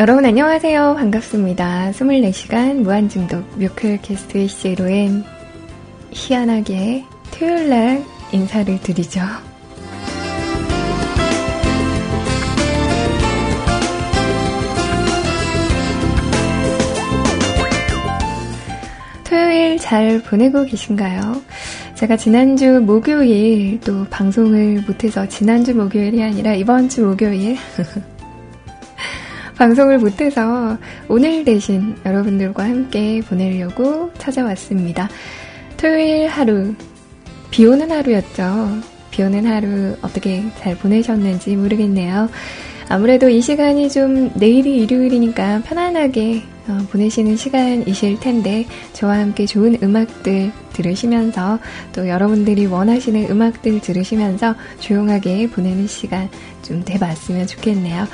네, 여러분 안녕하세요. 반갑습니다. 24시간 무한중독 뮤클캐스트 CLO엔 희한하게 토요일날 인사를 드리죠. 토요일 잘 보내고 계신가요? 제가 지난주 목요일 또 방송을 못해서 지난주 목요일이 아니라 이번 주 목요일 방송을 못해서 오늘 대신 여러분들과 함께 보내려고 찾아왔습니다. 토요일 하루, 비 오는 하루였죠. 비 오는 하루 어떻게 잘 보내셨는지 모르겠네요. 아무래도 이 시간이 좀 내일이 일요일이니까 편안하게 어, 보내시는 시간이실 텐데 저와 함께 좋은 음악들 들으시면서 또 여러분들이 원하시는 음악들 들으시면서 조용하게 보내는 시간 좀 돼봤으면 좋겠네요.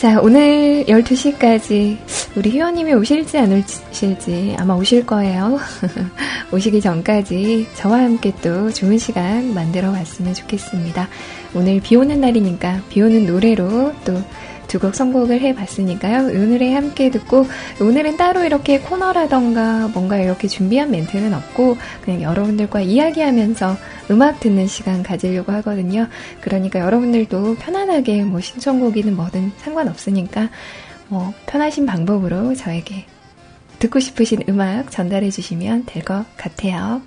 자, 오늘 12시까지 우리 희원님이 오실지 안 오실지 아마 오실 거예요. 오시기 전까지 저와 함께 또 좋은 시간 만들어 봤으면 좋겠습니다. 오늘 비 오는 날이니까 비 오는 노래로 또 두 곡 선곡을 해봤으니까요. 오늘에 함께 듣고 오늘은 따로 이렇게 코너라던가 뭔가 이렇게 준비한 멘트는 없고 그냥 여러분들과 이야기하면서 음악 듣는 시간 가지려고 하거든요. 그러니까 여러분들도 편안하게 뭐 신청곡이든 뭐든 상관없으니까 뭐 편하신 방법으로 저에게 듣고 싶으신 음악 전달해 주시면 될 것 같아요.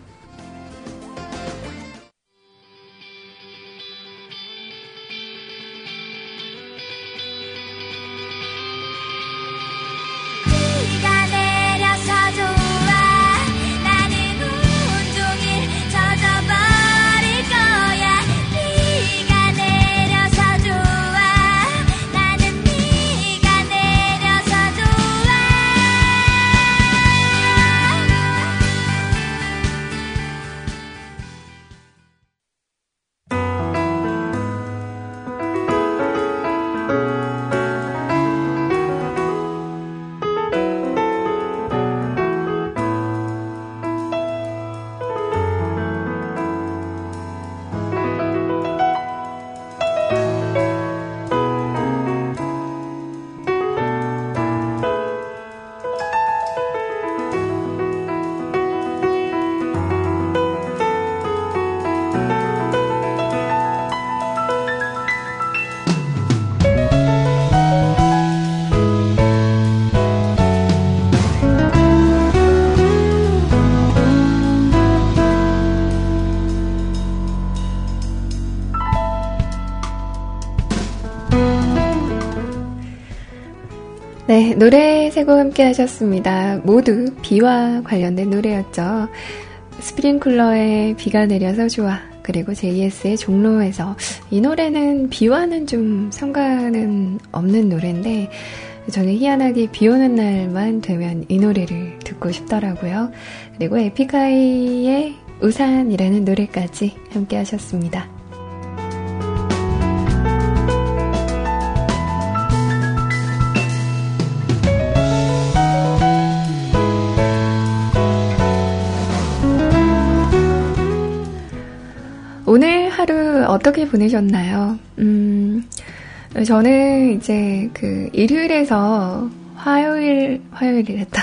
네, 노래 세 곡 함께 하셨습니다. 모두 비와 관련된 노래였죠. 스프링쿨러의 비가 내려서 좋아. 그리고 JS의 종로에서 이 노래는 비와는 좀 상관은 없는 노래인데 저는 희한하게 비 오는 날만 되면 이 노래를 듣고 싶더라고요. 그리고 에픽하이의 우산이라는 노래까지 함께 하셨습니다. 어떻게 보내셨나요? 음, 저는 이제 그 일요일에서 화요일, 화요일이랬다.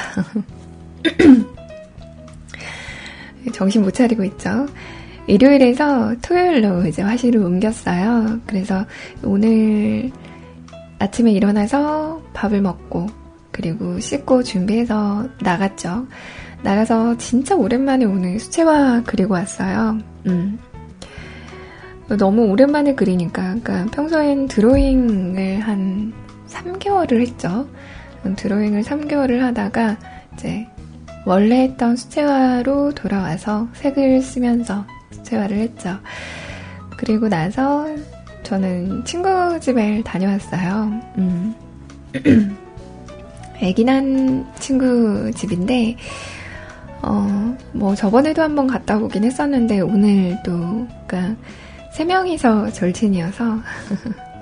정신 못 차리고 있죠. 일요일에서 토요일로 이제 화실을 옮겼어요. 그래서 오늘 아침에 일어나서 밥을 먹고 그리고 씻고 준비해서 나갔죠. 나가서 진짜 오랜만에 오늘 수채화 그리고 왔어요. 음. 너무 오랜만에 그리니까, 그러니까 평소엔 드로잉을 한 3개월을 했죠. 드로잉을 3개월을 하다가 이제 원래 했던 수채화로 돌아와서 색을 쓰면서 수채화를 했죠. 그리고 나서 저는 친구 집에 다녀왔어요. 음. 애기 난 친구 집인데, 어, 뭐 저번에도 한번 갔다 오긴 했었는데, 오늘 또, 그니까, 세 명이서 절친이어서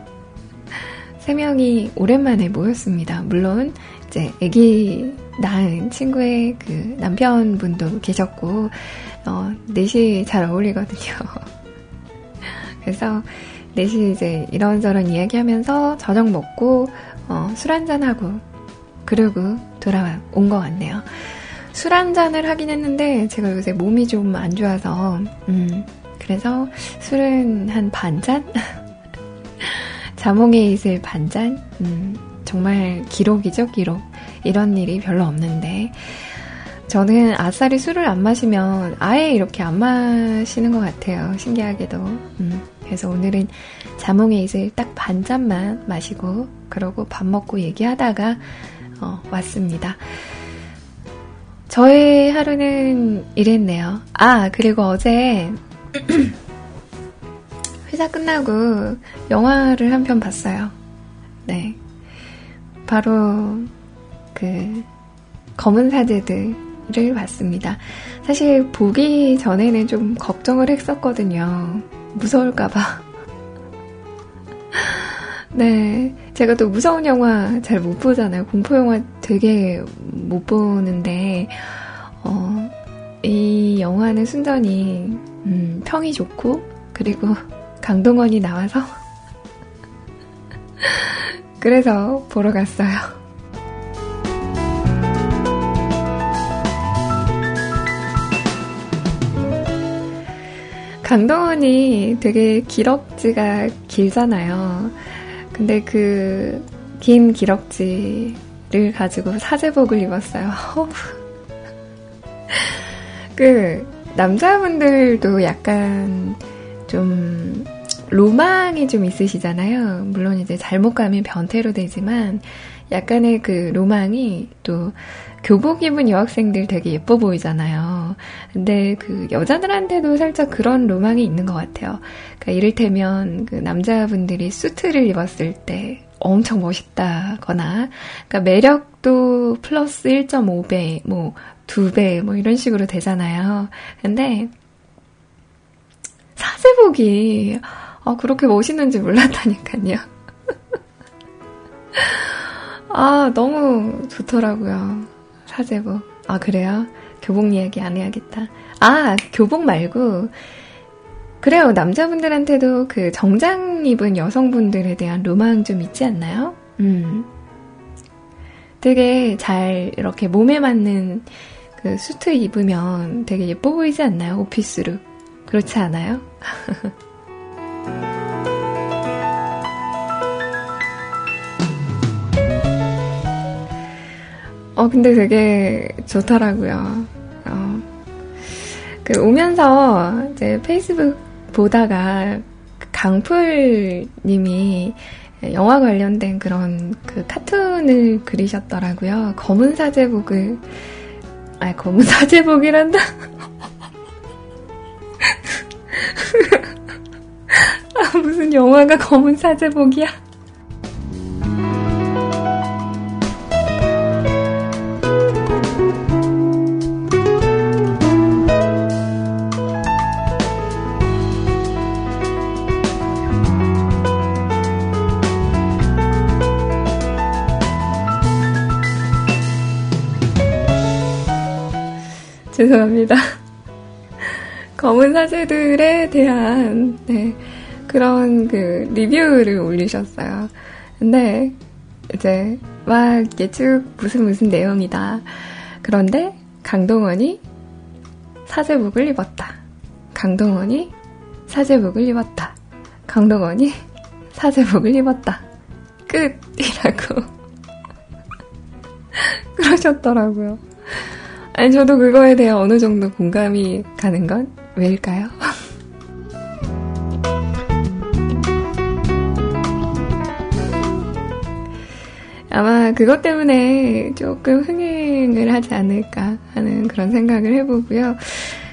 세 명이 오랜만에 모였습니다. 물론 이제 아기 낳은 친구의 그 남편분도 계셨고 어, 넷이 잘 어울리거든요. 그래서 넷이 이제 이런저런 이야기하면서 저녁 먹고 어, 술 한잔하고, 그러고 돌아온 것 같네요. 술 한잔을 하긴 했는데, 제가 요새 몸이 좀 안 좋아서, 음, 그래서 술은 한 반잔? 자몽에 있을 반잔? 음, 정말 기록이죠, 기록. 이런 일이 별로 없는데, 저는 아싸리 술을 안 마시면 아예 이렇게 안 마시는 것 같아요. 신기하게도. 음, 그래서 오늘은 자몽에 있을 딱반 잔만 마시고, 그러고 밥 먹고 얘기하다가, 어, 왔습니다. 저의 하루는 이랬네요. 아, 그리고 어제, 회사 끝나고 영화를 한 편 봤어요. 네. 바로, 그, 검은 사제들을 봤습니다. 사실 보기 전에는 좀 걱정을 했었거든요. 무서울까봐. 네. 제가 또 무서운 영화 잘 못 보잖아요. 공포 영화 되게 못 보는데, 어, 이 영화는 순전히, 음, 평이 좋고, 그리고 강동원이 나와서, 그래서 보러 갔어요. 강동원이 되게 기럭지가 길잖아요. 근데 그 긴 기럭지를 가지고 사제복을 입었어요. 그 남자분들도 약간 좀 로망이 좀 있으시잖아요. 물론 이제 잘못 가면 변태로 되지만 약간의 그 로망이 또 교복 입은 여학생들 되게 예뻐 보이잖아요. 근데 그 여자들한테도 살짝 그런 로망이 있는 것 같아요. 그러니까 이를테면 그 남자분들이 수트를 입었을 때 엄청 멋있다거나, 그러니까 매력도 플러스 1.5배, 뭐 2배, 뭐 이런 식으로 되잖아요. 근데 사제복이 아, 그렇게 멋있는지 몰랐다니까요. 아, 너무 좋더라고요. 사제복. 아, 그래요? 교복 이야기 안 해야겠다. 아, 교복 말고, 그래요. 남자분들한테도 그 정장 입은 여성분들에 대한 로망 좀 있지 않나요? 음. 되게 잘 이렇게 몸에 맞는 그 수트 입으면 되게 예뻐 보이지 않나요? 오피스룩. 그렇지 않아요? 어, 근데 되게 좋더라고요. 어, 그 오면서 이제 페이스북 보다가 강풀 님이 영화 관련된 그런 그 카툰을 그리셨더라고요. 검은 사제복을, 아, 검은 사제복이란다. 아, 무슨 영화가 검은 사제복이야? 죄송합니다. 검은 사제들에 대한 네, 그런 그 리뷰를 올리셨어요. 근데 이제 막 예측 무슨 무슨 내용이다. 그런데 강동원이 사제복을 입었다. 강동원이 사제복을 입었다. 강동원이 사제복을 입었다. 끝이라고 그러셨더라고요. 아니, 저도 그거에 대해 어느 정도 공감이 가는 건 왜일까요? 아마 그것 때문에 조금 흥행을 하지 않을까 하는 그런 생각을 해보고요.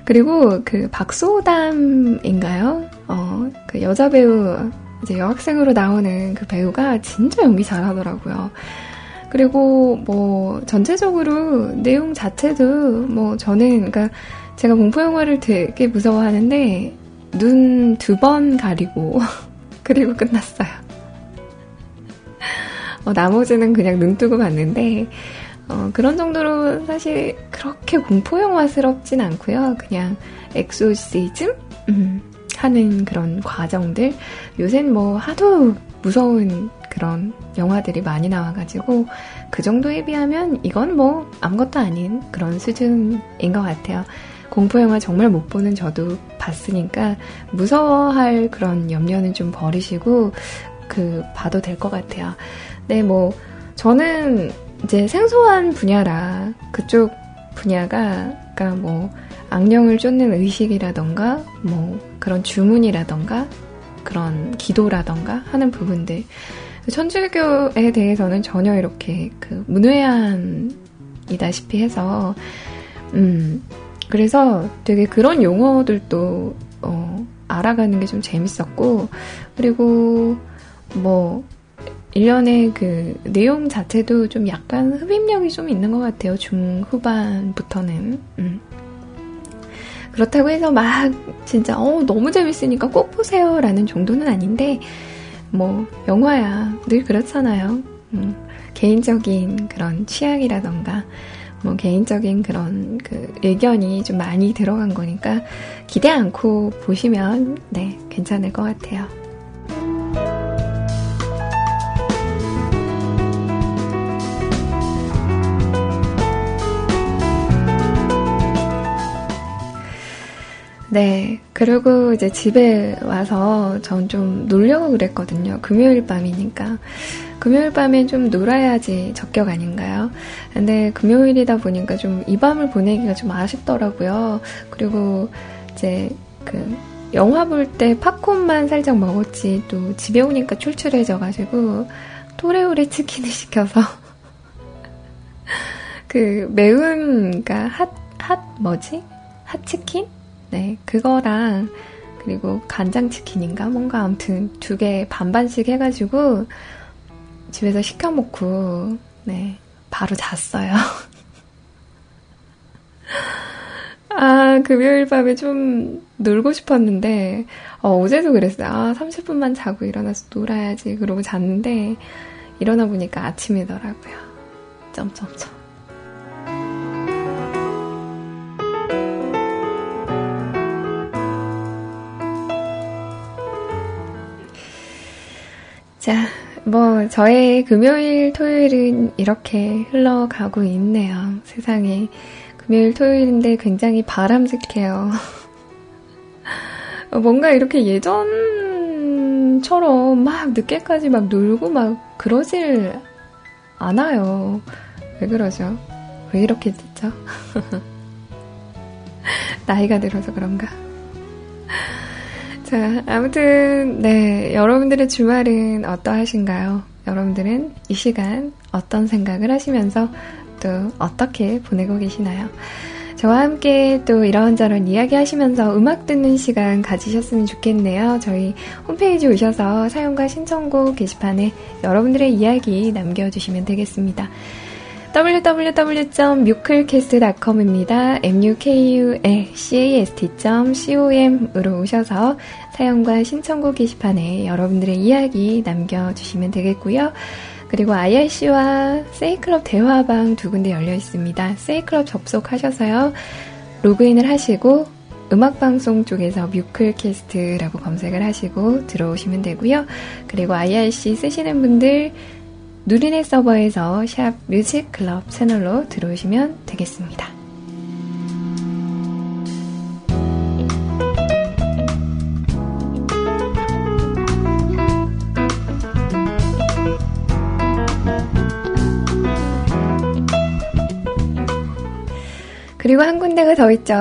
그리고 그 박소담인가요? 어, 그 여자 배우, 이제 여학생으로 나오는 그 배우가 진짜 연기 잘하더라고요. 그리고 뭐 전체적으로 내용 자체도 뭐 저는 그러니까 제가 공포 영화를 되게 무서워하는데 눈 두 번 가리고 그리고 끝났어요. 어, 나머지는 그냥 눈 뜨고 봤는데 어, 그런 정도로 사실 그렇게 공포 영화스럽진 않고요. 그냥 엑소시즘 음, 하는 그런 과정들. 요새는 뭐 하도 무서운 그런 영화들이 많이 나와가지고 그 정도에 비하면 이건 뭐 아무것도 아닌 그런 수준인 것 같아요. 공포 영화 정말 못 보는 저도 봤으니까 무서워할 그런 염려는 좀 버리시고 그 봐도 될 것 같아요. 네, 뭐 저는 이제 생소한 분야라 그쪽 분야가 그러니까 뭐 악령을 쫓는 의식이라던가 뭐 그런 주문이라던가 그런 기도라던가 하는 부분들 천주교에 대해서는 전혀 이렇게 그 문외한이다시피 해서 음 그래서 되게 그런 용어들도 어 알아가는 게 좀 재밌었고 그리고 뭐 일련의 그 내용 자체도 좀 약간 흡입력이 좀 있는 것 같아요. 중후반부터는. 음. 그렇다고 해서 막 진짜 어 너무 재밌으니까 꼭 보세요라는 정도는 아닌데 뭐 영화야 늘 그렇잖아요. 음, 개인적인 그런 취향이라던가 뭐 개인적인 그런 그 의견이 좀 많이 들어간 거니까 기대 않고 보시면 네 괜찮을 것 같아요. 네. 그리고 이제 집에 와서 전 좀 놀려고 그랬거든요. 금요일 밤이니까. 금요일 밤엔 좀 놀아야지 적격 아닌가요? 근데 금요일이다 보니까 좀 이 밤을 보내기가 좀 아쉽더라고요. 그리고 이제 그 영화 볼 때 팝콘만 살짝 먹었지 또 집에 오니까 출출해져가지고 토레오레 치킨을 시켜서 그 매운 그러니까 핫, 핫 뭐지? 핫 치킨? 네, 그거랑 그리고 간장치킨인가 뭔가 아무튼 두 개 반반씩 해가지고 집에서 시켜 먹고 네 바로 잤어요. 아 금요일 밤에 좀 놀고 싶었는데 어, 어제도 그랬어요. 아 30분만 자고 일어나서 놀아야지 그러고 잤는데 일어나 보니까 아침이더라고요. 점점점. 자, 뭐, 저의 금요일, 토요일은 이렇게 흘러가고 있네요. 세상에. 금요일, 토요일인데 굉장히 바람직해요. 뭔가 이렇게 예전처럼 막 늦게까지 막 놀고 막 그러질 않아요. 왜 그러죠? 왜 이렇게 됐죠? 나이가 들어서 그런가? 자, 아무튼, 네. 여러분들의 주말은 어떠하신가요? 여러분들은 이 시간 어떤 생각을 하시면서 또 어떻게 보내고 계시나요? 저와 함께 또 이런저런 이야기 하시면서 음악 듣는 시간 가지셨으면 좋겠네요. 저희 홈페이지 오셔서 사용과 신청곡 게시판에 여러분들의 이야기 남겨주시면 되겠습니다. www.mukulcast.com입니다. mukulcast.com으로 오셔서 사연과 신청곡 게시판에 여러분들의 이야기 남겨주시면 되겠고요. 그리고 IRC와 세이클럽 대화방 두 군데 열려 있습니다. 세이클럽 접속하셔서요. 로그인을 하시고 음악방송 쪽에서 뮤클캐스트라고 검색을 하시고 들어오시면 되고요. 그리고 IRC 쓰시는 분들 누리네 서버에서 샵 뮤직 클럽 채널로 들어오시면 되겠습니다. 그리고 한 군데가 더 있죠.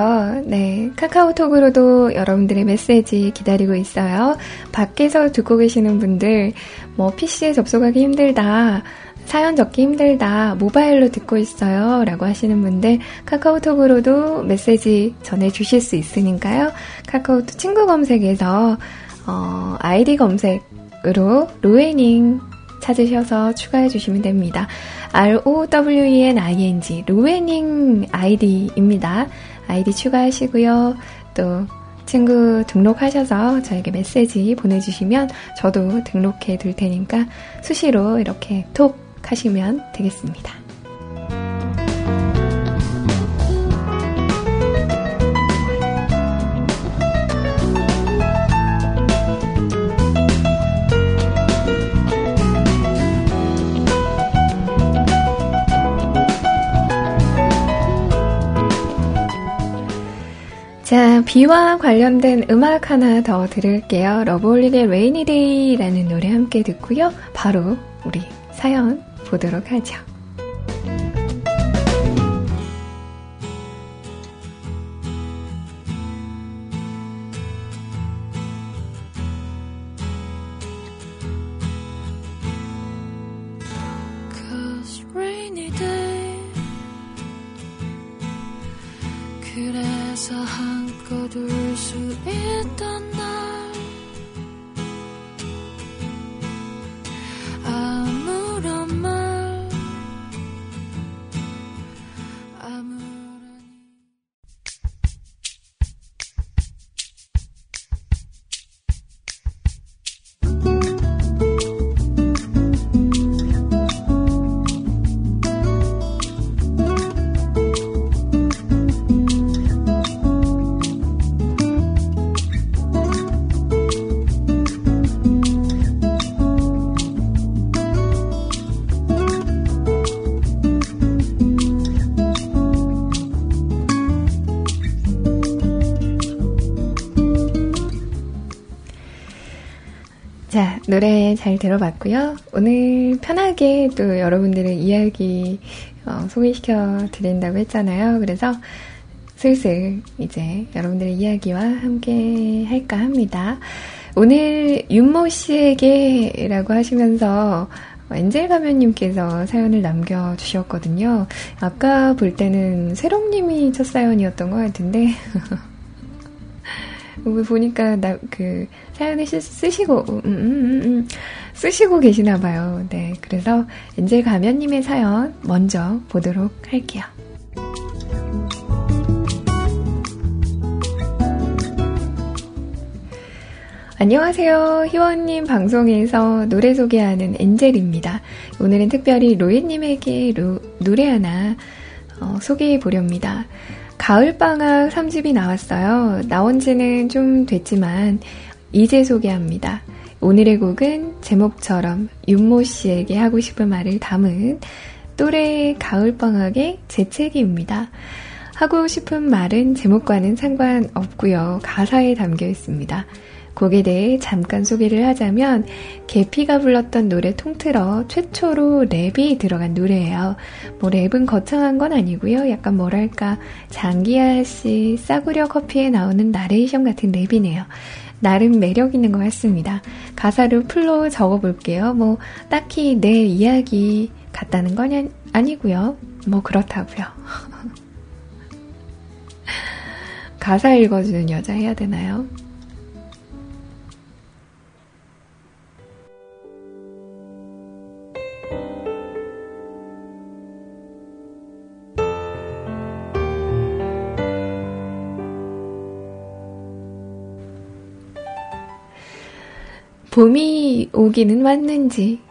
네. 카카오톡으로도 여러분들의 메시지 기다리고 있어요. 밖에서 듣고 계시는 분들, 뭐, PC에 접속하기 힘들다. 사연 적기 힘들다. 모바일로 듣고 있어요. 라고 하시는 분들 카카오톡으로도 메시지 전해주실 수 있으니까요. 카카오톡 친구 검색에서 어, 아이디 검색으로 로에닝 찾으셔서 추가해 주시면 됩니다. R-O-W-E-N-I-N-G, 로웨닝 아이디입니다. 아이디 추가하시고요. 또, 친구 등록하셔서 저에게 메시지 보내주시면 저도 등록해 둘 테니까 수시로 이렇게 톡 하시면 되겠습니다. 자, 비와 관련된 음악 하나 더 들을게요. 러브홀릭의 Day라는 노래 함께 듣고요. 바로 우리 사연 보도록 하죠. 혼자서 한껏 울수 있던 나. 노래 잘 들어봤고요. 오늘 편하게 또 여러분들의 이야기 어, 소개시켜 드린다고 했잖아요. 그래서 슬슬 이제 여러분들의 이야기와 함께 할까 합니다. 오늘 윤모 씨에게라고 하시면서 엔젤 가면님께서 사연을 남겨주셨거든요. 아까 볼 때는 새롱님이 첫 사연이었던 것 같은데 보니까 나 그 사연을 쓰, 시고 음, 음, 음, 음, 쓰시고 계시나 봐요. 네, 그래서 엔젤 가면님의 사연 먼저 보도록 할게요. 안녕하세요. 희원님 방송에서 노래 소개하는 엔젤입니다. 오늘은 특별히 로이님에게 노래 하나 어, 소개해 보렵니다. 가을방학 3집이 나왔어요. 나온 지는 좀 됐지만, 이제 소개합니다. 오늘의 곡은 제목처럼 윤모 씨에게 하고 싶은 말을 담은 또래 가을방학의 재채기입니다. 하고 싶은 말은 제목과는 상관없고요. 가사에 담겨 있습니다. 곡에 대해 잠깐 소개를 하자면 개피가 불렀던 노래 통틀어 최초로 랩이 들어간 노래예요. 뭐 랩은 거창한 건 아니고요. 약간 뭐랄까 장기하 씨 싸구려 커피에 나오는 나레이션 같은 랩이네요. 나름 매력 있는 것 같습니다. 가사를 풀로 적어볼게요. 뭐 딱히 내 이야기 같다는 건 아니고요. 뭐 그렇다고요. 가사 읽어주는 여자 해야 되나요? 봄이 오기는 왔는지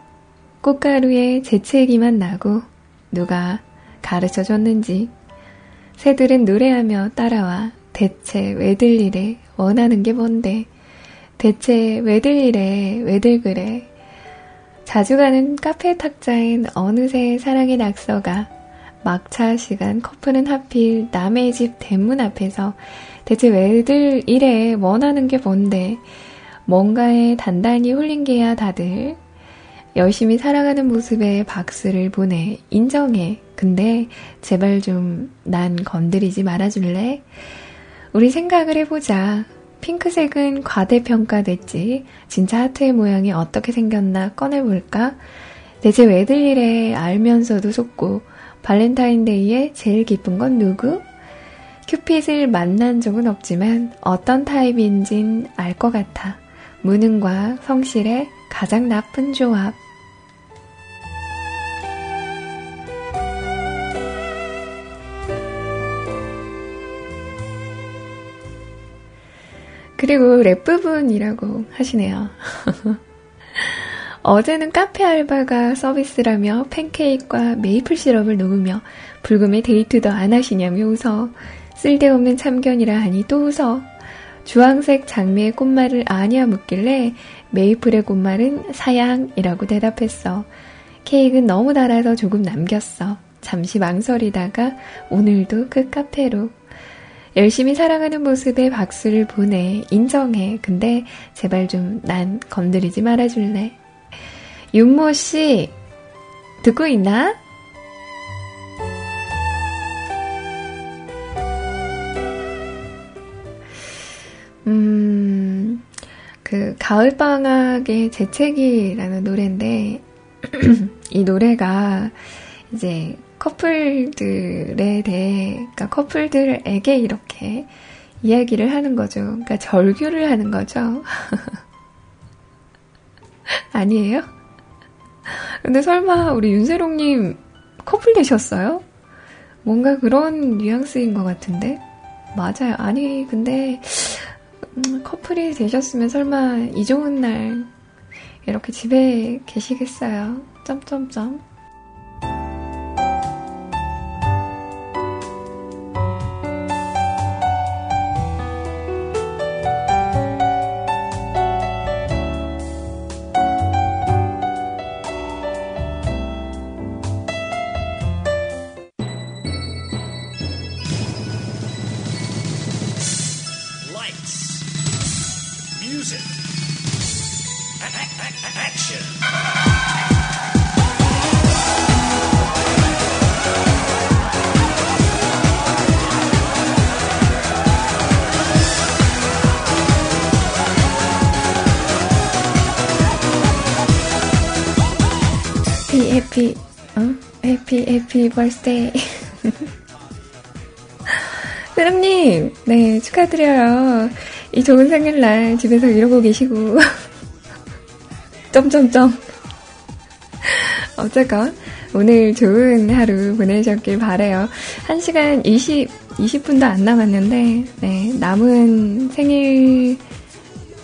꽃가루에 재채기만 나고 누가 가르쳐 줬는지 새들은 노래하며 따라와 대체 왜들 이래 원하는 게 뭔데? 대체 왜들 이래 왜들 그래? 자주 가는 카페 탁자엔 어느새 사랑의 낙서가 막차 시간 커플은 하필 남의 집 대문 앞에서 대체 왜들 이래 원하는 게 뭔데 뭔가에 단단히 홀린 게야 다들 열심히 살아가는 모습에 박수를 보내 인정해. 근데 제발 좀 난 건드리지 말아줄래? 우리 생각을 해보자. 핑크색은 과대평가됐지. 진짜 하트의 모양이 어떻게 생겼나 꺼내볼까? 대체 왜들 이래 알면서도 속고 발렌타인데이에 제일 기쁜 건 누구? 큐핏을 만난 적은 없지만 어떤 타입인진 알 것 같아. 무능과 성실의 가장 나쁜 조합. 그리고 랩 부분이라고 하시네요. 어제는 카페 알바가 서비스라며 팬케이크와 메이플 시럽을 놓으며 불금에 데이트도 안 하시냐며 웃어. 쓸데없는 참견이라 하니 또 웃어. 주황색 장미의 꽃말을 아냐 묻길래 메이플의 꽃말은 사양이라고 대답했어. 케이크는 너무 달아서 조금 남겼어. 잠시 망설이다가 오늘도 그 카페로. 열심히 살아가는 모습에 박수를 보내. 인정해. 근데 제발 좀 난 건드리지 말아줄래. 윤모 씨, 듣고 있나? 음, 그, 가을방학의 재채기라는 노래인데, 이 노래가 이제 커플들에 대해, 그러니까 커플들에게 이렇게 이야기를 하는 거죠. 그러니까 절규를 하는 거죠. 아니에요? 근데 설마 우리 윤세롱님 커플 되셨어요? 뭔가 그런 뉘앙스인 것 같은데? 맞아요. 아니, 근데, 음, 커플이 되셨으면 설마 이 좋은 날 이렇게 집에 계시겠어요? 점점점. 해피, 벌스데이. 세람님, 네, 축하드려요. 이 좋은 생일날 집에서 이러고 계시고. 점점점. 어쨌건, 오늘 좋은 하루 보내셨길 바래요. 1시간 20, 20분도 안 남았는데, 네, 남은 생일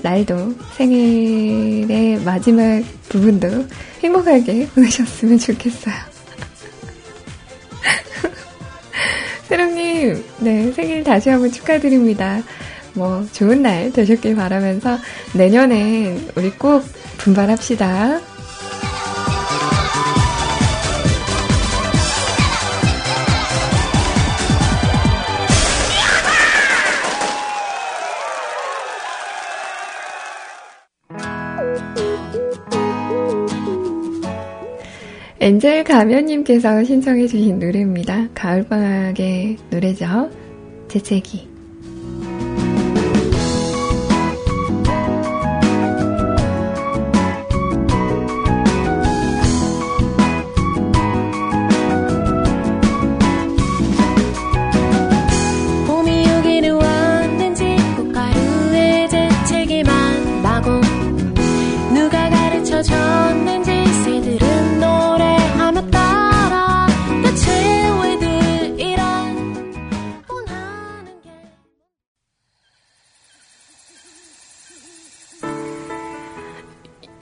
날도, 생일의 마지막 부분도 행복하게 보내셨으면 좋겠어요. 세롱님, 네, 생일 다시 한번 축하드립니다. 뭐, 좋은 날 되셨길 바라면서 내년엔 우리 꼭 분발합시다. 엔젤 가면님께서 신청해주신 노래입니다. 가을방학의 노래죠. 재채기.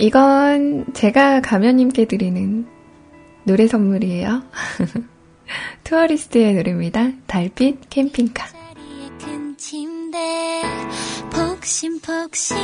이건 제가 가면님께 드리는 노래 선물이에요. 투어리스트의 노래입니다. 달빛 캠핑카. 폭신 폭신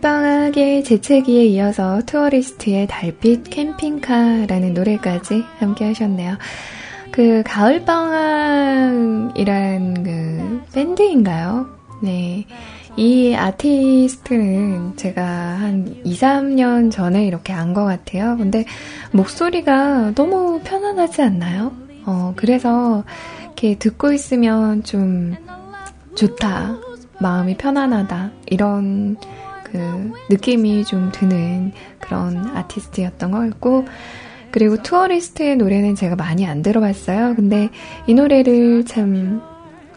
재채기에 이어서 투어리스트의 달빛 캠핑카라는 노래까지 함께 하셨네요. 그 가을방학이란 그 밴드인가요? 네. 이 아티스트는 제가 한 2, 3년 전에 이렇게 안 것 같아요. 근데 목소리가 너무 편안하지 않나요? 어, 그래서 이렇게 듣고 있으면 좀 좋다. 마음이 편안하다. 이런 그 느낌이 좀 드는 그런 아티스트였던 것 같고 그리고 투어리스트의 노래는 제가 많이 안 들어봤어요. 근데 이 노래를 참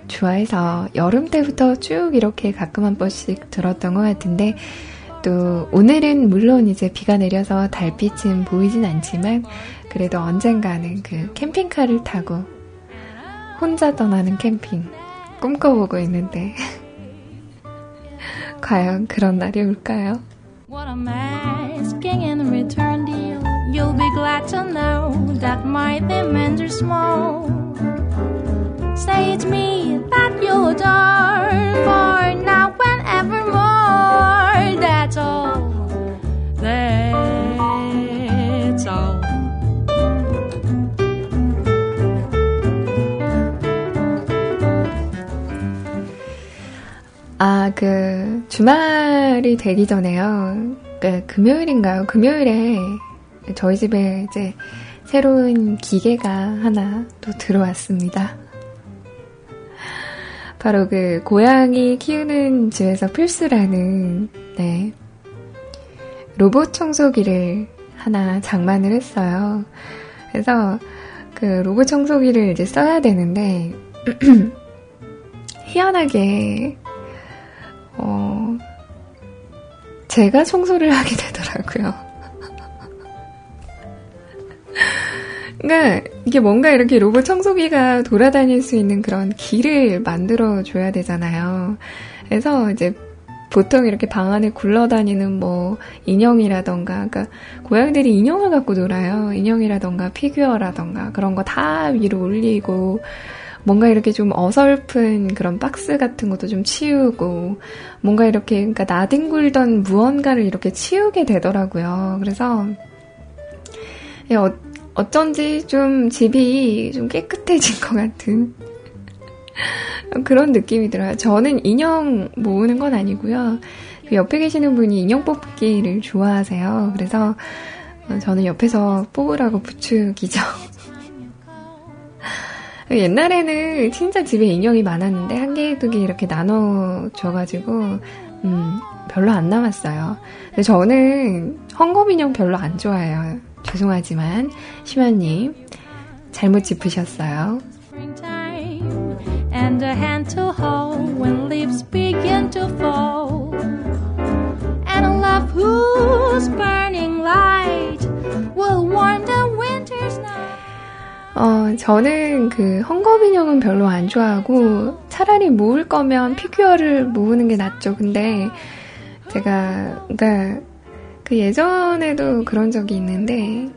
좋아해서 여름 때부터 쭉 이렇게 가끔 한 번씩 들었던 것 같은데 또 오늘은 물론 이제 비가 내려서 달빛은 보이진 않지만 그래도 언젠가는 그 캠핑카를 타고 혼자 떠나는 캠핑 꿈꿔보고 있는데 과연 그런 날이 올까요? What I'm asking in return, dear, you'll be glad to know that my demands are small. Say it's me that you adore for now and evermore. 아, 그, 주말이 되기 전에요. 그, 금요일인가요? 금요일에 저희 집에 이제 새로운 기계가 하나 또 들어왔습니다. 바로 그, 고양이 키우는 집에서 필수라는, 네. 로봇 청소기를 하나 장만을 했어요. 그래서 그 로봇 청소기를 이제 써야 되는데, 희한하게 어, 제가 청소를 하게 되더라고요. 그러니까 이게 뭔가 이렇게 로봇 청소기가 돌아다닐 수 있는 그런 길을 만들어 줘야 되잖아요. 그래서 이제 보통 이렇게 방 안에 굴러다니는 뭐 인형이라던가, 그러니까 고양이들이 인형을 갖고 놀아요. 인형이라던가 피규어라던가 그런 거 다 위로 올리고 뭔가 이렇게 좀 어설픈 그런 박스 같은 것도 좀 치우고, 뭔가 이렇게, 그러니까 나뒹굴던 무언가를 이렇게 치우게 되더라고요. 그래서, 예, 어, 어쩐지 좀 집이 좀 깨끗해진 것 같은 그런 느낌이 들어요. 저는 인형 모으는 건 아니고요. 그 옆에 계시는 분이 인형 뽑기를 좋아하세요. 그래서 저는 옆에서 뽑으라고 부축이죠. 옛날에는 진짜 집에 인형이 많았는데 한 개, 두 개 이렇게 나눠줘가지고 음, 별로 안 남았어요. 근데 저는 헝겊 인형 별로 안 좋아해요. 죄송하지만 시마님 잘못 짚으셨어요. 어, 저는 그 헝겊 인형은 별로 안 좋아하고 차라리 모을 거면 피규어를 모으는 게 낫죠. 근데 제가 그러니까 그 예전에도 그런 적이 있는데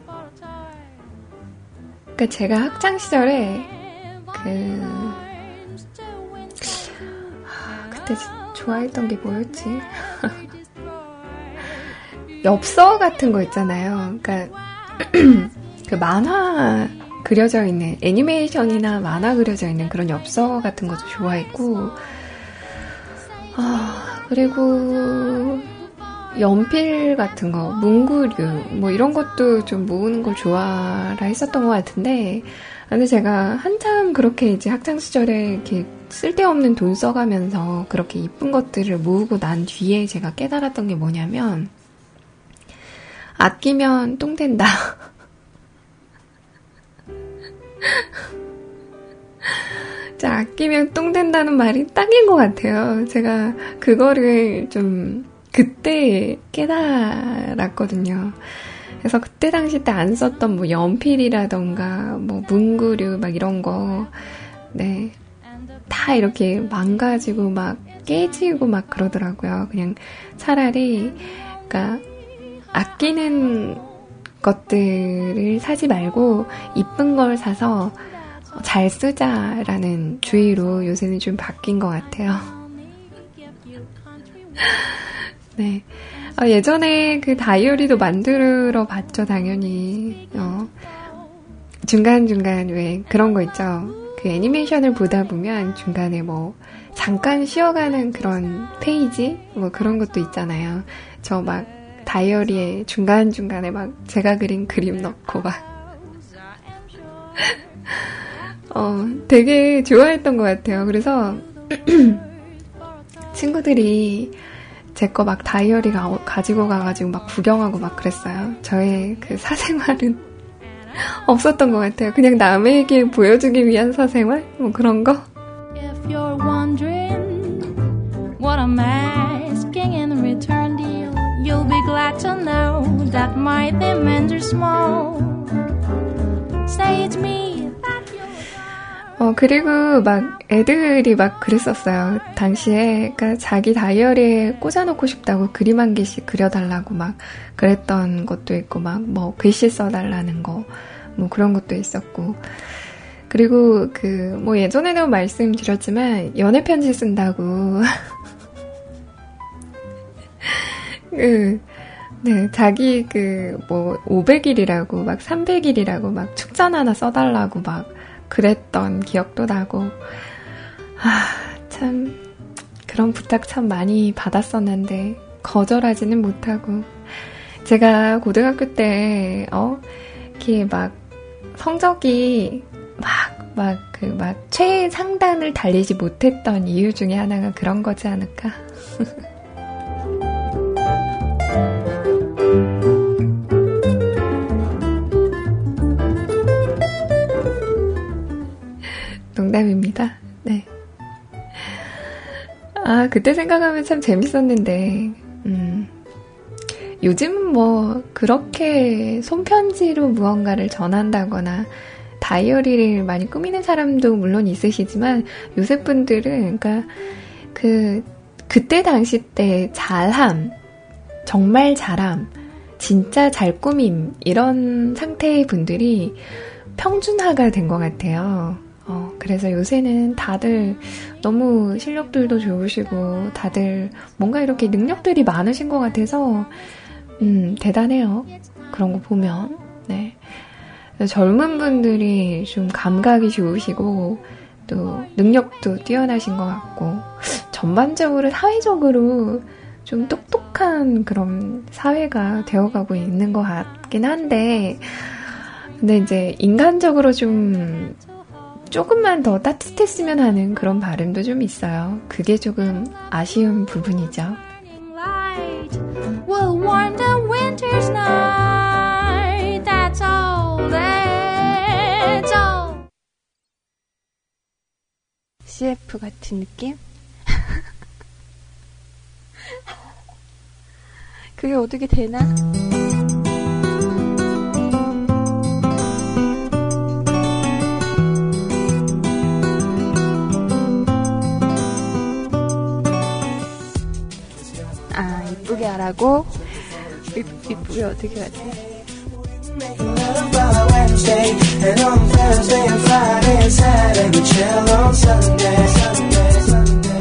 그러니까 제가 학창 시절에 그 아, 그때 좋아했던 게 뭐였지? 엽서 같은 거 있잖아요. 그러니까 그 만화 그려져 있는 애니메이션이나 만화 그려져 있는 그런 엽서 같은 것도 좋아했고 아 그리고 연필 같은 거, 문구류 뭐 이런 것도 좀 모으는 걸 좋아라 했었던 것 같은데 근데 제가 한참 그렇게 이제 학창 시절에 이렇게 쓸데없는 돈 써가면서 그렇게 이쁜 것들을 모으고 난 뒤에 제가 깨달았던 게 뭐냐면 아끼면 똥 된다. 자, 아끼면 똥 된다는 말이 딱인 것 같아요. 제가 그거를 좀 그때 깨달았거든요. 그래서 그때 당시 때 안 썼던 뭐 연필이라던가 뭐 문구류 막 이런 거, 네. 다 이렇게 망가지고 막 깨지고 막 그러더라고요. 그냥 차라리, 그니까, 아끼는 것들을 사지 말고 이쁜 걸 사서 잘 쓰자라는 주의로 요새는 좀 바뀐 것 같아요. 네. 어, 예전에 그 다이어리도 만들어 봤죠, 당연히. 어, 중간중간 왜 그런 거 있죠. 그 애니메이션을 보다 보면 중간에 뭐 잠깐 쉬어가는 그런 페이지? 뭐 그런 것도 있잖아요. 저막 다이어리에 중간중간에 막 제가 그린 그림 넣고 막. 어, 되게 좋아했던 것 같아요. 그래서 친구들이 제 거 막 다이어리 가, 가지고 가가지고 막 구경하고 막 그랬어요. 저의 그 사생활은 없었던 것 같아요. 그냥 남에게 보여주기 위한 사생활? 뭐 그런 거? what I'm asking in return, dear, glad to know that my demands are small. Say it's me. 어, 그리고 막 애들이 막 그랬었어요. 당시에, 그니까 자기 다이어리에 꽂아놓고 싶다고 그림 한 개씩 그려달라고 막 그랬던 것도 있고, 막 뭐 글씨 써달라는 거, 뭐 그런 것도 있었고. 그리고 그, 뭐 예전에도 말씀드렸지만, 연애편지 쓴다고. 그, 네, 자기 그, 뭐, 500일이라고, 막 300일이라고, 막 축전 하나 써달라고 막 그랬던 기억도 나고, 아, 참, 그런 부탁 참 많이 받았었는데, 거절하지는 못하고, 제가 고등학교 때, 어, 이렇게 막, 성적이 막, 막, 그, 막, 최상단을 달리지 못했던 이유 중에 하나가 그런 거지 않을까? 농담입니다. 네. 아, 그때 생각하면 참 재밌었는데, 음. 요즘은 뭐, 그렇게 손편지로 무언가를 전한다거나, 다이어리를 많이 꾸미는 사람도 물론 있으시지만 요새 분들은 그러니까 그 그때 당시 때 잘함 정말 잘함 진짜 잘 꾸밈 이런 상태의 분들이 평준화가 된 것 같아요. 어, 그래서 요새는 다들 너무 실력들도 좋으시고 다들 뭔가 이렇게 능력들이 많으신 것 같아서 음, 대단해요. 그런 거 보면. 네. 젊은 분들이 좀 감각이 좋으시고 또 능력도 뛰어나신 것 같고 전반적으로 사회적으로 좀 똑똑한 그런 사회가 되어가고 있는 것 같긴 한데 근데 이제 인간적으로 좀 조금만 더 따뜻했으면 하는 그런 바람도 좀 있어요. 그게 조금 아쉬운 부분이죠. CF 같은 느낌? 그게 어떻게 되나? 하라고? 이, 이쁘게 어떻게 하지? Wednesday, and on Thursday and Friday and Saturday we chill on Sunday. Sunday, Sunday.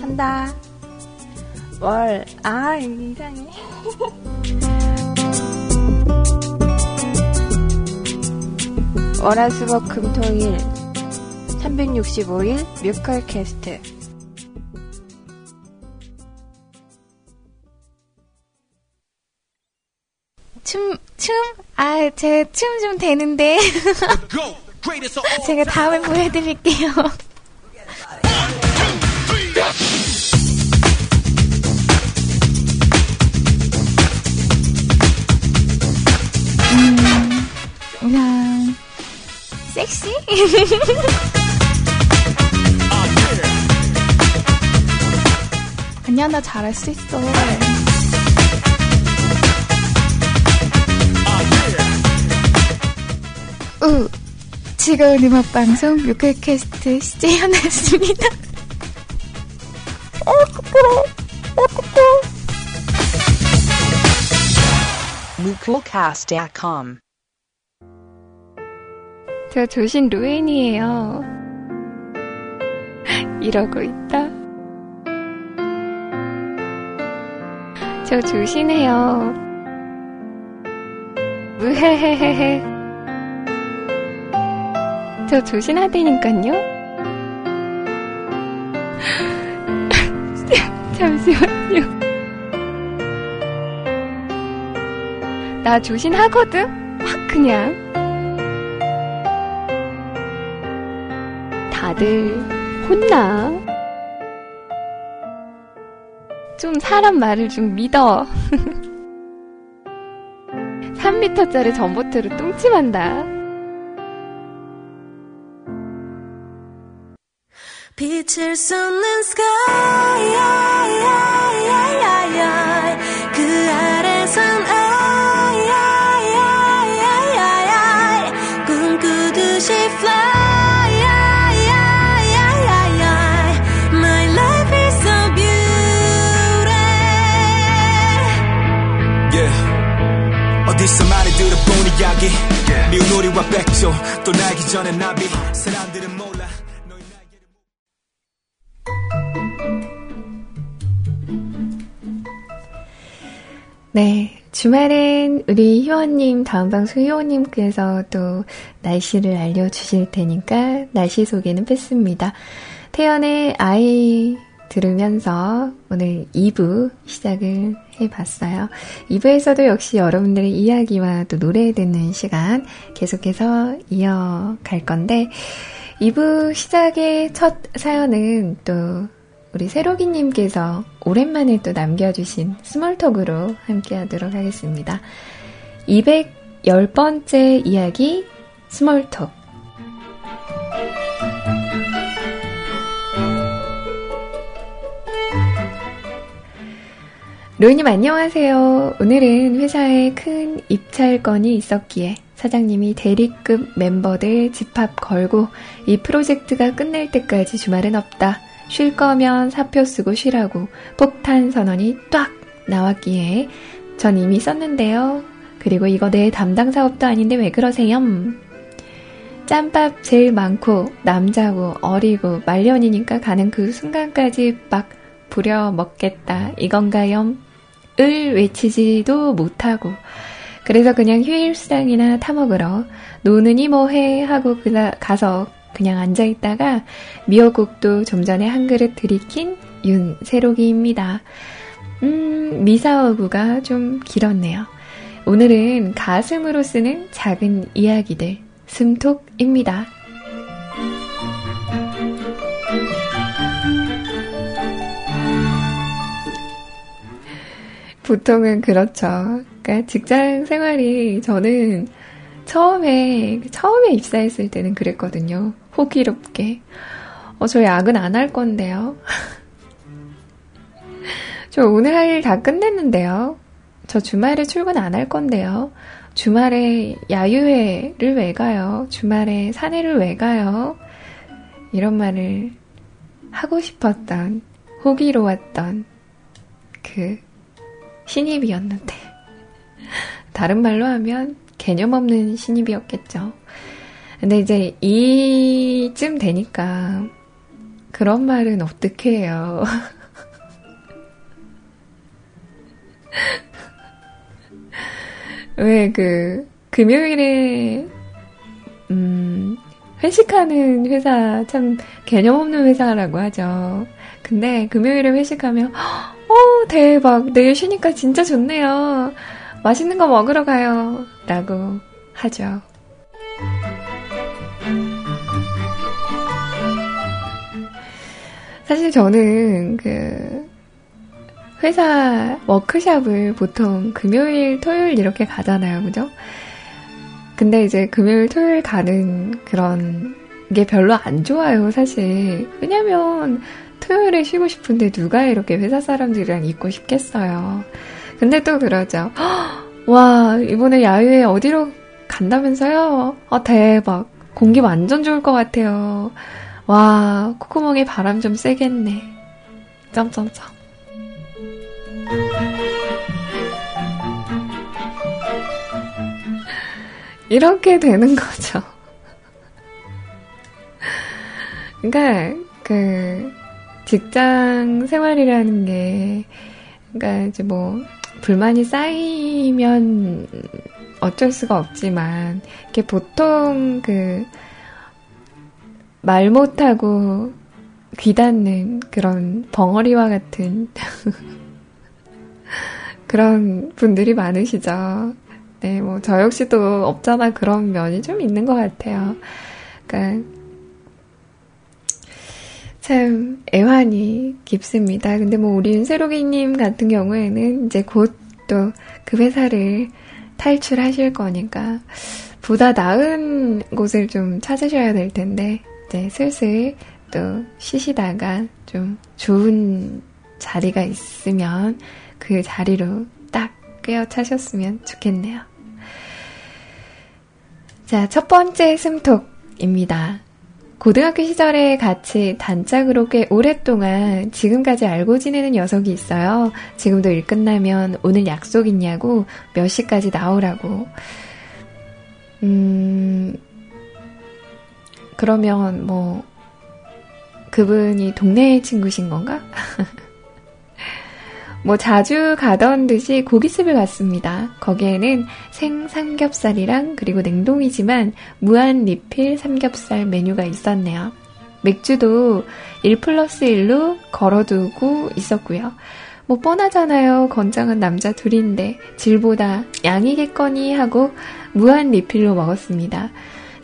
한다. 뭘? 아 이상해. 월화수목 금토일 365일 뮤컬 캐스트 아, 제 춤 좀 되는데. 제가 다음에 보여드릴게요. 음, 그냥, 섹시? 아니야, 나 잘할 수 있어. 우 즐거운 음악 방송 뮤클 캐스트 시제연았습니다. 어, 부끄러워. 어떡해. 뮤클캐스트.com 저 조신 루엔이에요. 이러고 있다. 저 조신해요. 무헤헤헤헤. 저 조심하다니까요. 잠시만요. 나 조심하거든? 확 그냥. 다들 혼나. 좀 사람 말을 좀 믿어. 3미터짜리 전봇대로 뚱침한다. 빛을 쏟는 sky 그 아래선 꿈꾸듯이 fly My life is so beautiful. Yeah. 어디서 많이 들어본 이야기? Yeah. 미운 우리와 백조. 또 날기 전에 나비. 사람들은 몰라 네. 주말엔 우리 효원님, 다음 방송 효원님께서 또 날씨를 알려주실 테니까 날씨 소개는 뺐습니다. 태연의 아이 들으면서 오늘 2부 시작을 해봤어요. 2부에서도 역시 여러분들의 이야기와 또 노래 듣는 시간 계속해서 이어갈 건데, 2부 시작의 첫 사연은 또 우리 세로기님께서 오랜만에 또 남겨주신 스몰톡으로 함께 하도록 하겠습니다. 210번째 이야기 스몰톡. 로이님 안녕하세요. 오늘은 회사에 큰 입찰건이 있었기에 사장님이 대리급 멤버들 집합 걸고 이 프로젝트가 끝날 때까지 주말은 없다. 쉴 거면 사표 쓰고 쉬라고 폭탄 선언이 딱 나왔기에 전 이미 썼는데요. 그리고 이거 내 담당 사업도 아닌데 왜 그러세요? 짬밥 제일 많고 남자고 어리고 말년이니까 가는 그 순간까지 막 부려 먹겠다 이건가요? 을 외치지도 못하고 그래서 그냥 휴일 수당이나 타먹으러 노느니 뭐해 하고 가서 그냥 앉아있다가 미역국도 좀 전에 한 그릇 들이킨 윤세록이입니다. 음, 미사어구가 좀 길었네요. 오늘은 가슴으로 쓰는 작은 이야기들, 숨톡입니다. 보통은 그렇죠. 그러니까 직장 생활이 저는 처음에, 처음에 입사했을 때는 그랬거든요. 호기롭게. 어, 저 야근 안 할 건데요. 저 오늘 할 일 다 끝냈는데요. 저 주말에 출근 안 할 건데요. 주말에 야유회를 왜 가요? 주말에 사내를 왜 가요? 이런 말을 하고 싶었던, 호기로웠던 그 신입이었는데. 다른 말로 하면 개념 없는 신입이었겠죠. 근데 이제 이쯤 되니까 그런 말은 어떻게 해요? 왜 그 금요일에 음 회식하는 회사 참 개념 없는 회사라고 하죠. 근데 금요일에 회식하면 어 대박 내일 쉬니까 진짜 좋네요. 맛있는 거 먹으러 가요. 라고 하죠. 사실 저는 그 회사 워크샵을 보통 금요일, 토요일 이렇게 가잖아요. 그죠? 근데 이제 금요일, 토요일 가는 그런 게 별로 안 좋아요, 사실. 왜냐면 토요일에 쉬고 싶은데 누가 이렇게 회사 사람들이랑 있고 싶겠어요. 근데 또 그러죠. 와, 이번에 야유회 어디로 간다면서요? 아, 대박. 공기 완전 좋을 것 같아요. 와, 콧구멍에 바람 좀 세겠네. 점점점. 이렇게 되는 거죠. 그러니까 그 직장 생활이라는 게 그러니까 이제 뭐 불만이 쌓이면 어쩔 수가 없지만, 이게 보통 그, 말 못하고 귀 닫는 그런 벙어리와 같은 그런 분들이 많으시죠. 네, 뭐, 저 역시도 없잖아 그런 면이 좀 있는 것 같아요. 그러니까, 참 애환이 깊습니다. 근데 뭐 우리 윤세록이님 같은 경우에는 이제 곧 또 그 회사를 탈출하실 거니까 보다 나은 곳을 좀 찾으셔야 될 텐데 이제 슬슬 또 쉬시다가 좀 좋은 자리가 있으면 그 자리로 딱 꿰어차셨으면 좋겠네요. 자, 첫 번째 숨톡입니다. 고등학교 시절에 같이 단짝으로 꽤 오랫동안 지금까지 알고 지내는 녀석이 있어요. 지금도 일 끝나면 오늘 약속 있냐고 몇 시까지 나오라고. 음, 그러면 뭐, 그분이 동네 친구신 건가? 뭐 자주 가던 듯이 고깃집을 갔습니다. 거기에는 생 삼겹살이랑 그리고 냉동이지만 무한 리필 삼겹살 메뉴가 있었네요. 맥주도 1 플러스 1로 걸어두고 있었고요. 뭐 뻔하잖아요. 건장한 남자 둘인데 질보다 양이겠거니 하고 무한 리필로 먹었습니다.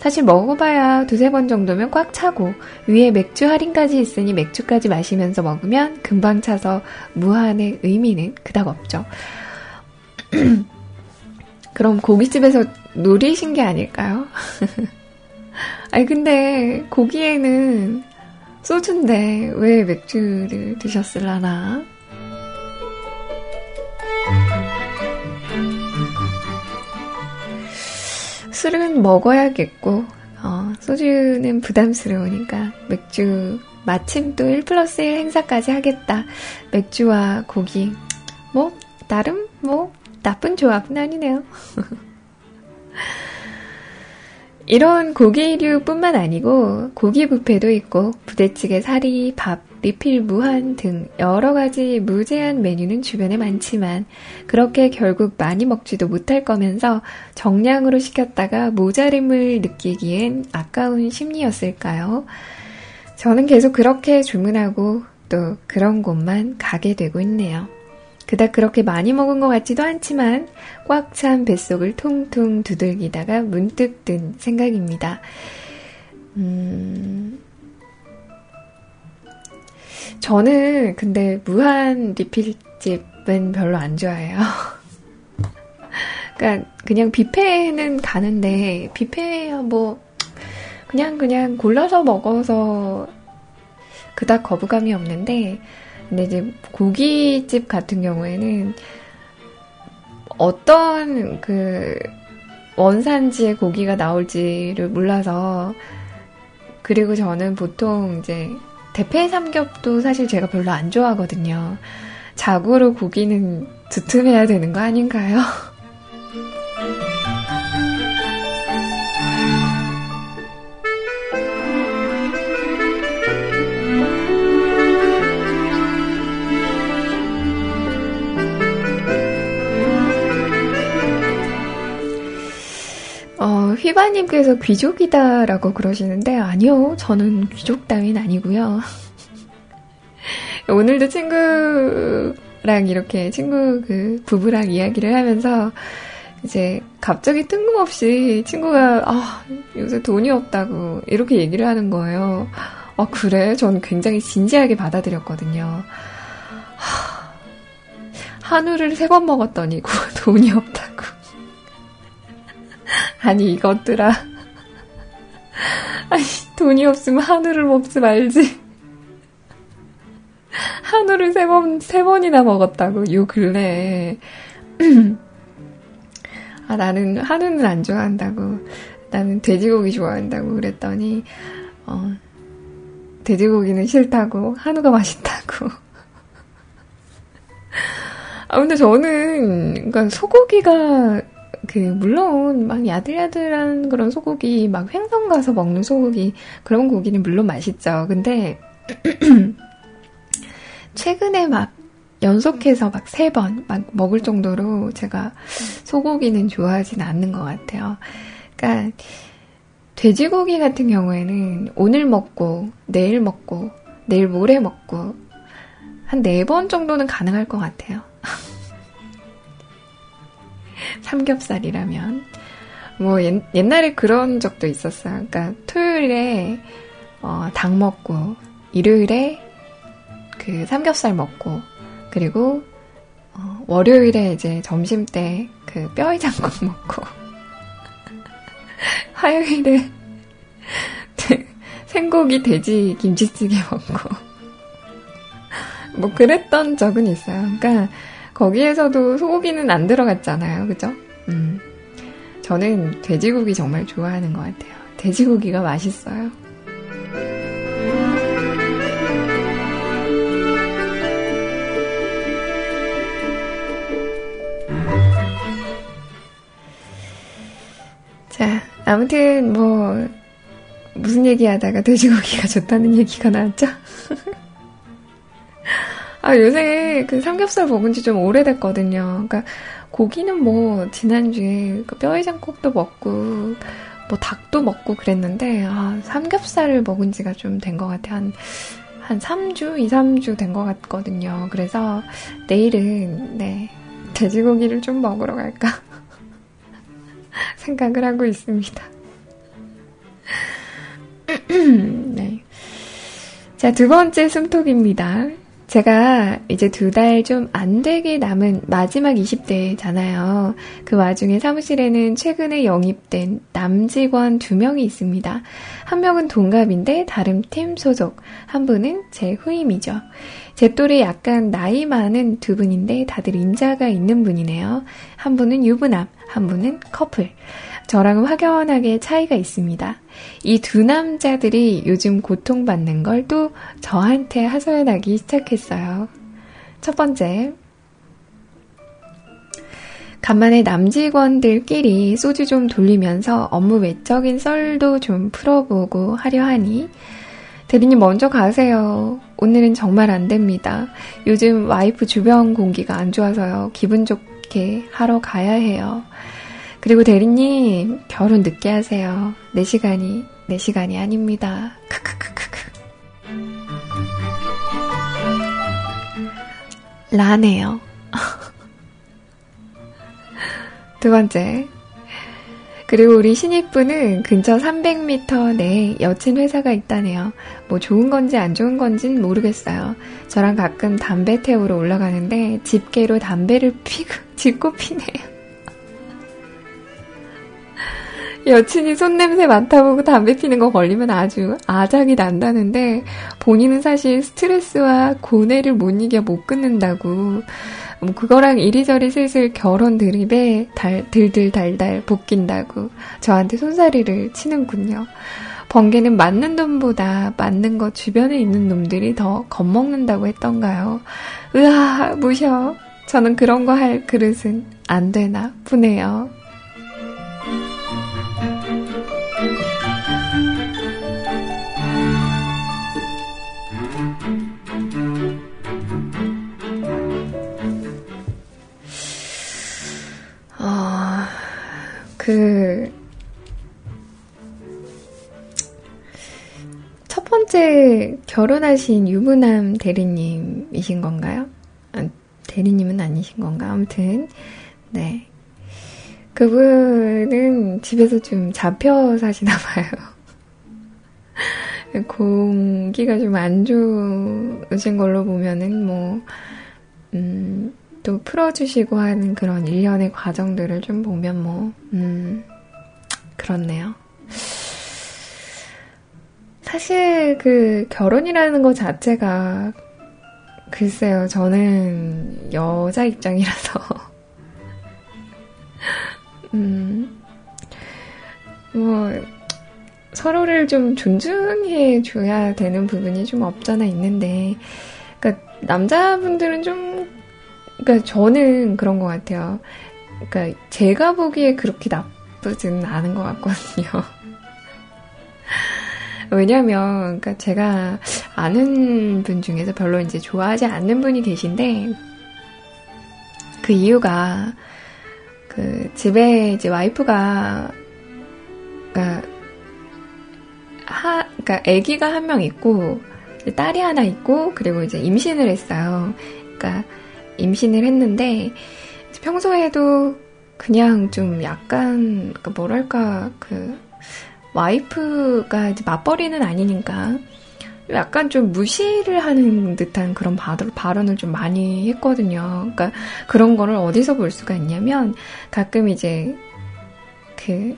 사실 먹어봐야 두세 번 정도면 꽉 차고 위에 맥주 할인까지 있으니 맥주까지 마시면서 먹으면 금방 차서 무한의 의미는 그닥 없죠. 그럼 고깃집에서 노리신 게 아닐까요? 아니 근데 고기에는 소주인데 왜 맥주를 드셨을라나? 술은 먹어야겠고, 어, 소주는 부담스러우니까 맥주 마침 또 1 플러스 1 행사까지 하겠다. 맥주와 고기. 뭐, 나름 뭐, 나쁜 조합은 아니네요. 이런 고기류뿐만 아니고 고기 뷔페도 있고 부대찌개 사리, 밥, 리필 무한 등 여러 가지 무제한 메뉴는 주변에 많지만 그렇게 결국 많이 먹지도 못할 거면서 정량으로 시켰다가 모자림을 느끼기엔 아까운 심리였을까요? 저는 계속 그렇게 주문하고 또 그런 곳만 가게 되고 있네요. 그닥 그렇게 많이 먹은 것 같지도 않지만 꽉 찬 뱃속을 통통 두들기다가 문득 든 생각입니다. 음, 저는 근데 무한 리필집은 별로 안 좋아해요. 그러니까 그냥 뷔페는 가는데 뷔페야 뭐 그냥 그냥 골라서 먹어서 그닥 거부감이 없는데 근데 이제 고깃집 같은 경우에는 어떤 그 원산지의 고기가 나올지를 몰라서 그리고 저는 보통 이제 대패 삼겹도 사실 제가 별로 안 좋아하거든요. 자고로 고기는 두툼해야 되는 거 아닌가요? 휘바님께서 귀족이다라고 그러시는데, 아니요. 저는 귀족 따윈 아니고요. 오늘도 친구랑 이렇게 친구 그 부부랑 이야기를 하면서, 이제 갑자기 뜬금없이 친구가, 아, 요새 돈이 없다고 이렇게 얘기를 하는 거예요. 아, 그래? 전 굉장히 진지하게 받아들였거든요. 한우를 세 번 먹었더니 돈이 없다고. 아니 이것들아 아니 돈이 없으면 한우를 먹지 말지 한우를 세 번, 세 번이나 먹었다고, 요 근래에. 아, 나는 한우는 안 좋아한다고. 나는 돼지고기 좋아한다고 그랬더니, 어, 돼지고기는 싫다고, 한우가 맛있다고. 아, 근데 저는, 그니까 소고기가 그 물론 막 야들야들한 그런 소고기 막 횡성 가서 먹는 소고기 그런 고기는 물론 맛있죠. 근데 최근에 막 연속해서 막 세 번 막 먹을 정도로 제가 소고기는 좋아하진 않는 것 같아요. 그러니까 돼지고기 같은 경우에는 오늘 먹고 내일 먹고 내일 모레 먹고 한 네 번 정도는 가능할 것 같아요. 삼겹살이라면. 뭐 옛, 옛날에 그런 적도 있었어요. 그러니까 토요일에 어, 닭 먹고 일요일에 그 삼겹살 먹고 그리고 어, 월요일에 이제 점심 때 그 뼈해장국 먹고 화요일에 생고기 돼지 김치찌개 먹고. 뭐 그랬던 적은 있어요. 그러니까 거기에서도 소고기는 안 들어갔잖아요. 그죠? 음. 저는 돼지고기 정말 좋아하는 것 같아요. 돼지고기가 맛있어요. 자, 아무튼 뭐 무슨 얘기하다가 돼지고기가 좋다는 얘기가 나왔죠? 아, 요새 그 삼겹살 먹은 지 좀 오래됐거든요. 그러니까 고기는 뭐 지난주에 그 뼈해장국도 먹고 뭐 닭도 먹고 그랬는데 아, 삼겹살을 먹은 지가 좀 된 것 같아요. 한, 한 3주, 2, 3주 된 것 같거든요. 그래서 내일은 네, 돼지고기를 좀 먹으러 갈까 생각을 하고 있습니다. 네. 자, 두 번째 숨톡입니다. 제가 이제 두 달 좀 안 되게 남은 마지막 20대잖아요. 그 와중에 사무실에는 최근에 영입된 남직원 두 명이 있습니다. 한 명은 동갑인데 다른 팀 소속, 한 분은 제 후임이죠. 제 또래 약간 나이 많은 두 분인데 다들 임자가 있는 분이네요. 한 분은 유부남, 한 분은 커플. 저랑은 확연하게 차이가 있습니다. 이 두 남자들이 요즘 고통받는 걸 또 저한테 하소연하기 시작했어요. 첫 번째. 간만에 남직원들끼리 소주 좀 돌리면서 업무 외적인 썰도 좀 풀어보고 하려 하니 대리님 먼저 가세요. 오늘은 정말 안 됩니다. 요즘 와이프 주변 공기가 안 좋아서요. 기분 좋게 하러 가야 해요. 그리고 대리님, 결혼 늦게 하세요. 4시간이, 4시간이 아닙니다. 크크크크크. 라네요. 두 번째. 그리고 우리 신입분은 근처 300m 내에 여친 회사가 있다네요. 뭐 좋은 건지 안 좋은 건진 모르겠어요. 저랑 가끔 담배 태우러 올라가는데 집게로 담배를 피고, 짚고 피네요. 여친이 손냄새 맡아보고 담배 피는 거 걸리면 아주 아작이 난다는데 본인은 사실 스트레스와 고뇌를 못 이겨 못 끊는다고 뭐 그거랑 이리저리 슬슬 결혼 드립에 달, 들들달달 볶인다고 저한테 손사리를 치는군요. 번개는 맞는 놈보다 맞는 것 주변에 있는 놈들이 더 겁먹는다고 했던가요? 으아, 무셔. 저는 그런 거 할 그릇은 안 되나 보네요. 그, 첫 번째 결혼하신 유부남 대리님이신 건가요? 아, 대리님은 아니신 건가? 아무튼, 네. 그분은 집에서 좀 잡혀 사시나 봐요. 공기가 좀 안 좋으신 걸로 보면은 뭐, 음, 또 풀어주시고 하는 그런 일련의 과정들을 좀 보면 뭐, 음, 그렇네요. 사실 그 결혼이라는 것 자체가 글쎄요, 저는 여자 입장이라서, 음, 뭐, 서로를 좀 존중해 줘야 되는 부분이 좀 없잖아 있는데, 그니까 남자분들은 좀 그러니까 저는 그런 것 같아요. 그러니까 제가 보기에 그렇게 나쁘지는 않은 것 같거든요. 왜냐면, 그러니까 제가 아는 분 중에서 별로 이제 좋아하지 않는 분이 계신데, 그 이유가, 그 집에 이제 와이프가, 그러니까, 하, 그러니까 아기가 한 명 있고, 딸이 하나 있고, 그리고 이제 임신을 했어요. 그러니까, 임신을 했는데 평소에도 그냥 좀 약간 그 뭐랄까 그 와이프가 맞벌이는 아니니까 약간 좀 무시를 하는 듯한 그런 발언을 좀 많이 했거든요. 그러니까 그런 거를 어디서 볼 수가 있냐면 가끔 이제 그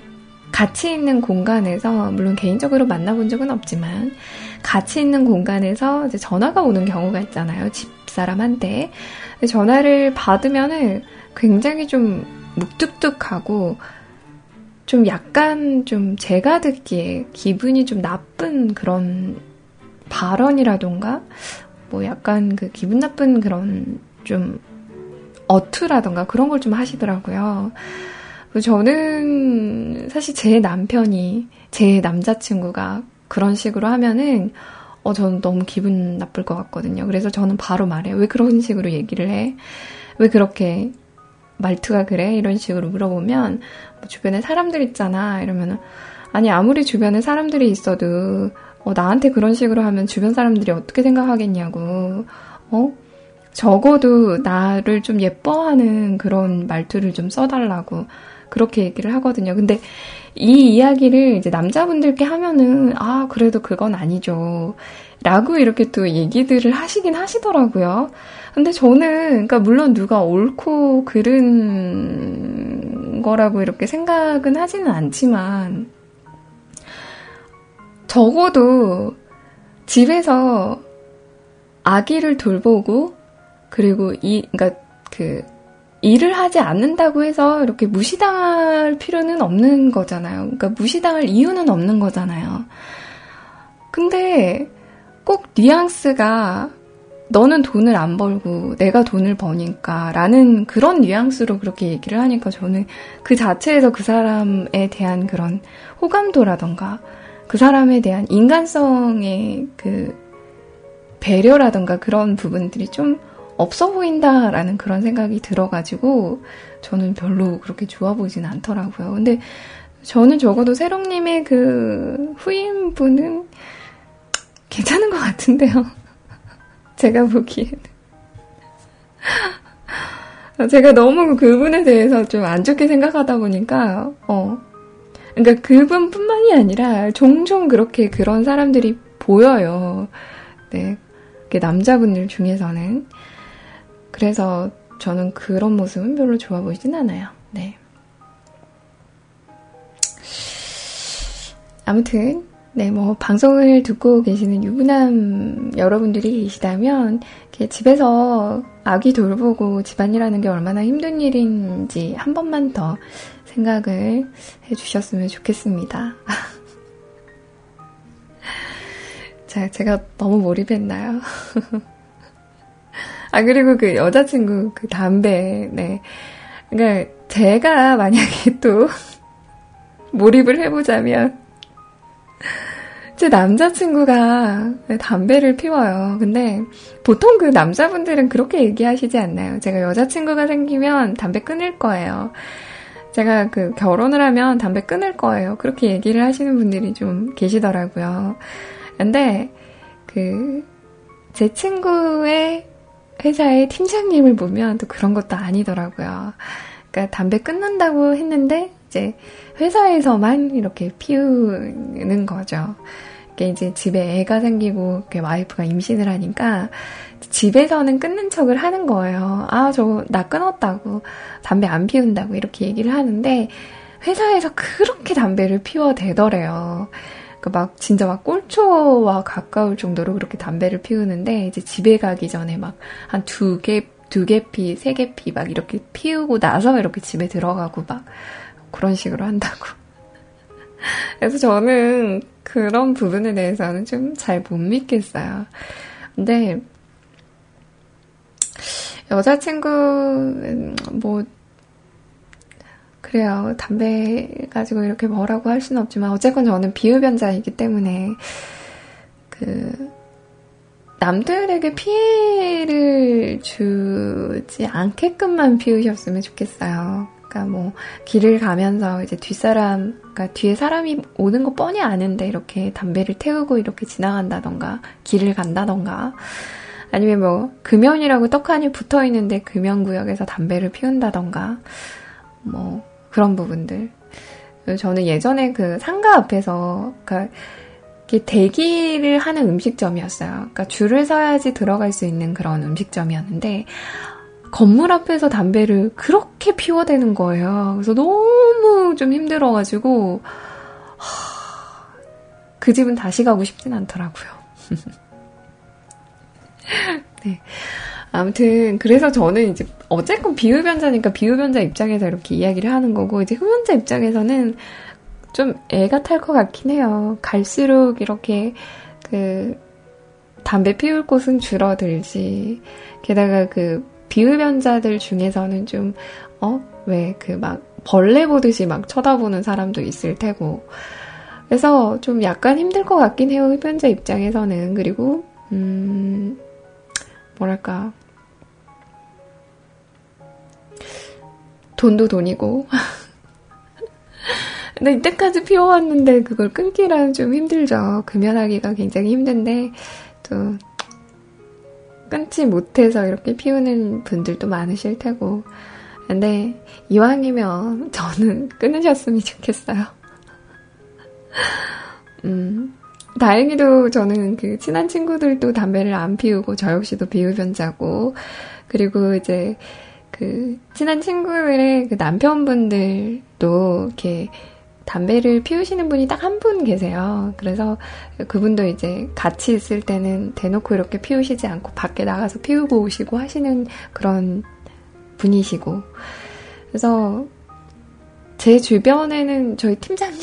같이 있는 공간에서, 물론 개인적으로 만나본 적은 없지만, 같이 있는 공간에서 이제 전화가 오는 경우가 있잖아요. 집 사람한테. 전화를 받으면은 굉장히 좀 묵뚝뚝하고, 좀 약간 좀 제가 듣기에 기분이 좀 나쁜 그런 발언이라던가, 뭐 약간 그 기분 나쁜 그런 좀 어투라던가 그런 걸 좀 하시더라고요. 저는 사실 제 남편이 제 남자친구가 그런 식으로 하면은 어 저는 너무 기분 나쁠 것 같거든요. 그래서 저는 바로 말해요. 왜 그런 식으로 얘기를 해? 왜 그렇게 말투가 그래? 이런 식으로 물어보면 뭐 주변에 사람들 있잖아. 이러면은 아니 아무리 주변에 사람들이 있어도 어, 나한테 그런 식으로 하면 주변 사람들이 어떻게 생각하겠냐고. 어? 적어도 나를 좀 예뻐하는 그런 말투를 좀 써달라고 그렇게 얘기를 하거든요. 근데 이 이야기를 이제 남자분들께 하면은 아 그래도 그건 아니죠. 라고 이렇게 또 얘기들을 하시긴 하시더라고요. 근데 저는 그러니까 물론 누가 옳고 그른 거라고 이렇게 생각은 하지는 않지만 적어도 집에서 아기를 돌보고 그리고 이 그러니까 그 일을 하지 않는다고 해서 이렇게 무시당할 필요는 없는 거잖아요. 그러니까 무시당할 이유는 없는 거잖아요. 근데 꼭 뉘앙스가 너는 돈을 안 벌고 내가 돈을 버니까 라는 그런 뉘앙스로 그렇게 얘기를 하니까 저는 그 자체에서 그 사람에 대한 그런 호감도라던가 그 사람에 대한 인간성의 그 배려라던가 그런 부분들이 좀 없어 보인다라는 그런 생각이 들어가지고 저는 별로 그렇게 좋아 보이진 않더라고요. 근데 저는 적어도 세롱님의 그 후임분은 괜찮은 것 같은데요. 제가 보기에는. 제가 너무 그분에 대해서 좀 안 좋게 생각하다 보니까, 어. 그러니까 그분 뿐만이 아니라 종종 그렇게 그런 사람들이 보여요. 네. 남자분들 중에서는. 그래서 저는 그런 모습은 별로 좋아 보이진 않아요. 네. 아무튼, 네, 뭐, 방송을 듣고 계시는 유부남 여러분들이 계시다면, 집에서 아기 돌보고 집안일하는 게 얼마나 힘든 일인지 한 번만 더 생각을 해주셨으면 좋겠습니다. 자, 제가 너무 몰입했나요? 아, 그리고 그 여자친구 그 담배, 네. 그러니까 제가 만약에 또 몰입을 해보자면 제 남자친구가 담배를 피워요. 근데 보통 그 남자분들은 그렇게 얘기하시지 않나요? 제가 여자친구가 생기면 담배 끊을 거예요. 제가 그 결혼을 하면 담배 끊을 거예요. 그렇게 얘기를 하시는 분들이 좀 계시더라고요. 근데 그 제 친구의 회사의 팀장님을 보면 또 그런 것도 아니더라고요. 그러니까 담배 끊는다고 했는데 이제 회사에서만 이렇게 피우는 거죠. 이게 이제 집에 애가 생기고 와이프가 임신을 하니까 집에서는 끊는 척을 하는 거예요. 아, 저 나 끊었다고 담배 안 피운다고 이렇게 얘기를 하는데 회사에서 그렇게 담배를 피워대더래요. 그막 진짜 막 꼴초와 가까울 정도로 그렇게 담배를 피우는데 이제 집에 가기 전에 막 한 두 개, 두 개 피, 세 개 피 막 이렇게 피우고 나서 이렇게 집에 들어가고 막 그런 식으로 한다고. 그래서 저는 그런 부분에 대해서는 좀 잘 못 믿겠어요. 근데 여자친구 뭐 그래요. 담배 가지고 이렇게 뭐라고 할 수는 없지만, 어쨌건 저는 비흡연자이기 때문에, 그, 남들에게 피해를 주지 않게끔만 피우셨으면 좋겠어요. 그러니까 뭐, 길을 가면서 이제 뒷사람, 그러니까 뒤에 사람이 오는 거 뻔히 아는데 이렇게 담배를 태우고 이렇게 지나간다던가, 길을 간다던가, 아니면 뭐, 금연이라고 떡하니 붙어 있는데 금연 구역에서 담배를 피운다던가, 뭐, 그런 부분들. 저는 예전에 그 상가 앞에서, 그러니까 대기를 하는 음식점이었어요. 그러니까 줄을 서야지 들어갈 수 있는 그런 음식점이었는데, 건물 앞에서 담배를 그렇게 피워대는 거예요. 그래서 너무 좀 힘들어가지고, 하, 그 집은 다시 가고 싶진 않더라고요. 네. 아무튼, 그래서 저는 이제, 어쨌건 비흡연자니까 비흡연자 입장에서 이렇게 이야기를 하는 거고, 이제 흡연자 입장에서는 좀 애가 탈 것 같긴 해요. 갈수록 이렇게, 그, 담배 피울 곳은 줄어들지. 게다가 그, 비흡연자들 중에서는 좀, 어? 왜, 그 막, 벌레 보듯이 막 쳐다보는 사람도 있을 테고. 그래서 좀 약간 힘들 것 같긴 해요. 흡연자 입장에서는. 그리고, 음, 뭐랄까. 돈도 돈이고. 근데 이때까지 피워왔는데 그걸 끊기라는 좀 힘들죠. 금연하기가 굉장히 힘든데 또 끊지 못해서 이렇게 피우는 분들도 많으실 테고. 근데 이왕이면 저는 끊으셨으면 좋겠어요. 음, 다행히도 저는 그 친한 친구들도 담배를 안 피우고 저 역시도 비흡연자고 그리고 이제 그 친한 친구들의 그 남편분들도 이렇게 담배를 피우시는 분이 딱 한 분 계세요. 그래서 그분도 이제 같이 있을 때는 대놓고 이렇게 피우시지 않고 밖에 나가서 피우고 오시고 하시는 그런 분이시고. 그래서 제 주변에는 저희 팀장님,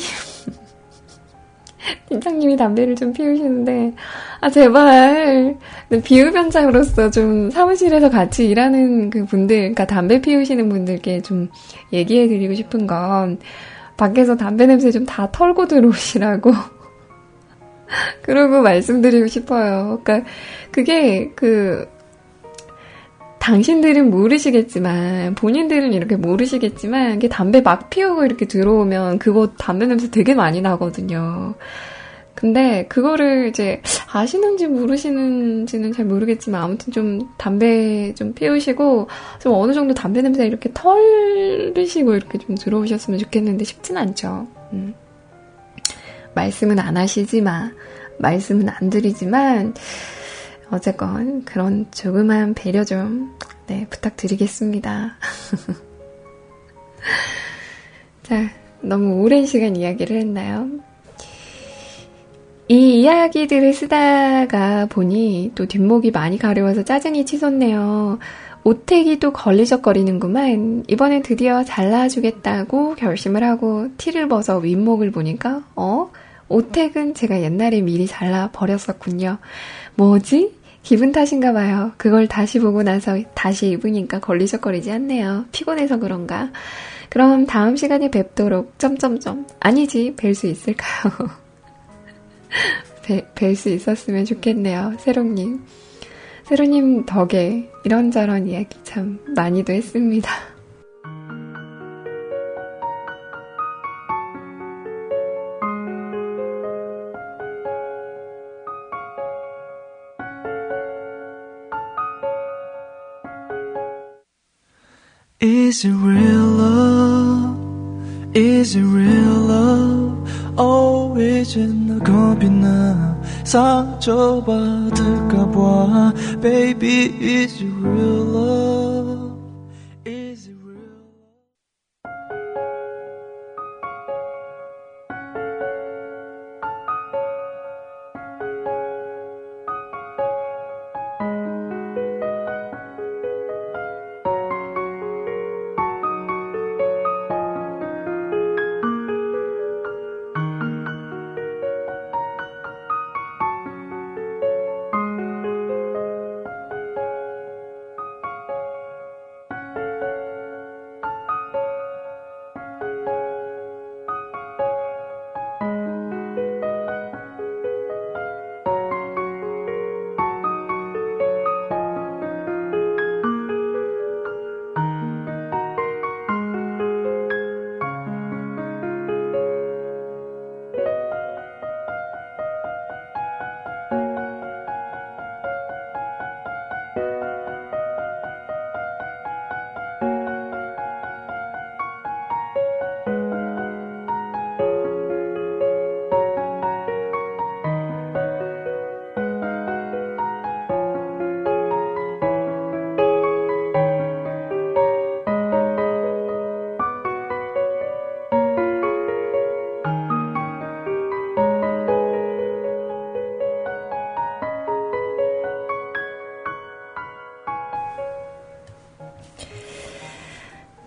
팀장님이 담배를 좀 피우시는데, 아, 제발, 비흡연장으로서 좀 사무실에서 같이 일하는 그 분들, 그러니까 담배 피우시는 분들께 좀 얘기해 드리고 싶은 건, 밖에서 담배 냄새 좀 다 털고 들어오시라고. 그러고 말씀드리고 싶어요. 그러니까 그게 그 당신들은 모르시겠지만 본인들은 이렇게 모르시겠지만 이게 담배 막 피우고 이렇게 들어오면 그거 담배 냄새 되게 많이 나거든요. 근데 그거를 이제 아시는지 모르시는지는 잘 모르겠지만 아무튼 좀 담배 좀 피우시고 좀 어느 정도 담배 냄새 이렇게 털으시고 이렇게 좀 들어오셨으면 좋겠는데 쉽진 않죠. 음. 말씀은 안 하시지만 말씀은 안 드리지만 어쨌건 그런 조그만 배려 좀 네, 부탁드리겠습니다. 자, 너무 오랜 시간 이야기를 했나요? 이 이야기들을 쓰다가 보니 또 뒷목이 많이 가려워서 짜증이 치솟네요. 오택이 또 걸리적거리는구만. 이번엔 드디어 잘라주겠다고 결심을 하고 티를 벗어 윗목을 보니까, 어? 오택은 제가 옛날에 미리 잘라 버렸었군요. 뭐지? 기분 탓인가 봐요. 그걸 다시 보고 나서 다시 입으니까 걸리적거리지 않네요. 피곤해서 그런가? 그럼 다음 시간에 뵙도록 점점점 아니지 뵐 수 있을까요? 뵐 수 있었으면 좋겠네요. 세롱님. 세롱님 덕에 이런저런 이야기 참 많이도 했습니다. Is it real love? Is it real love? Oh, 이제 나 겁이 나 상처받을까봐 Baby, is it real love?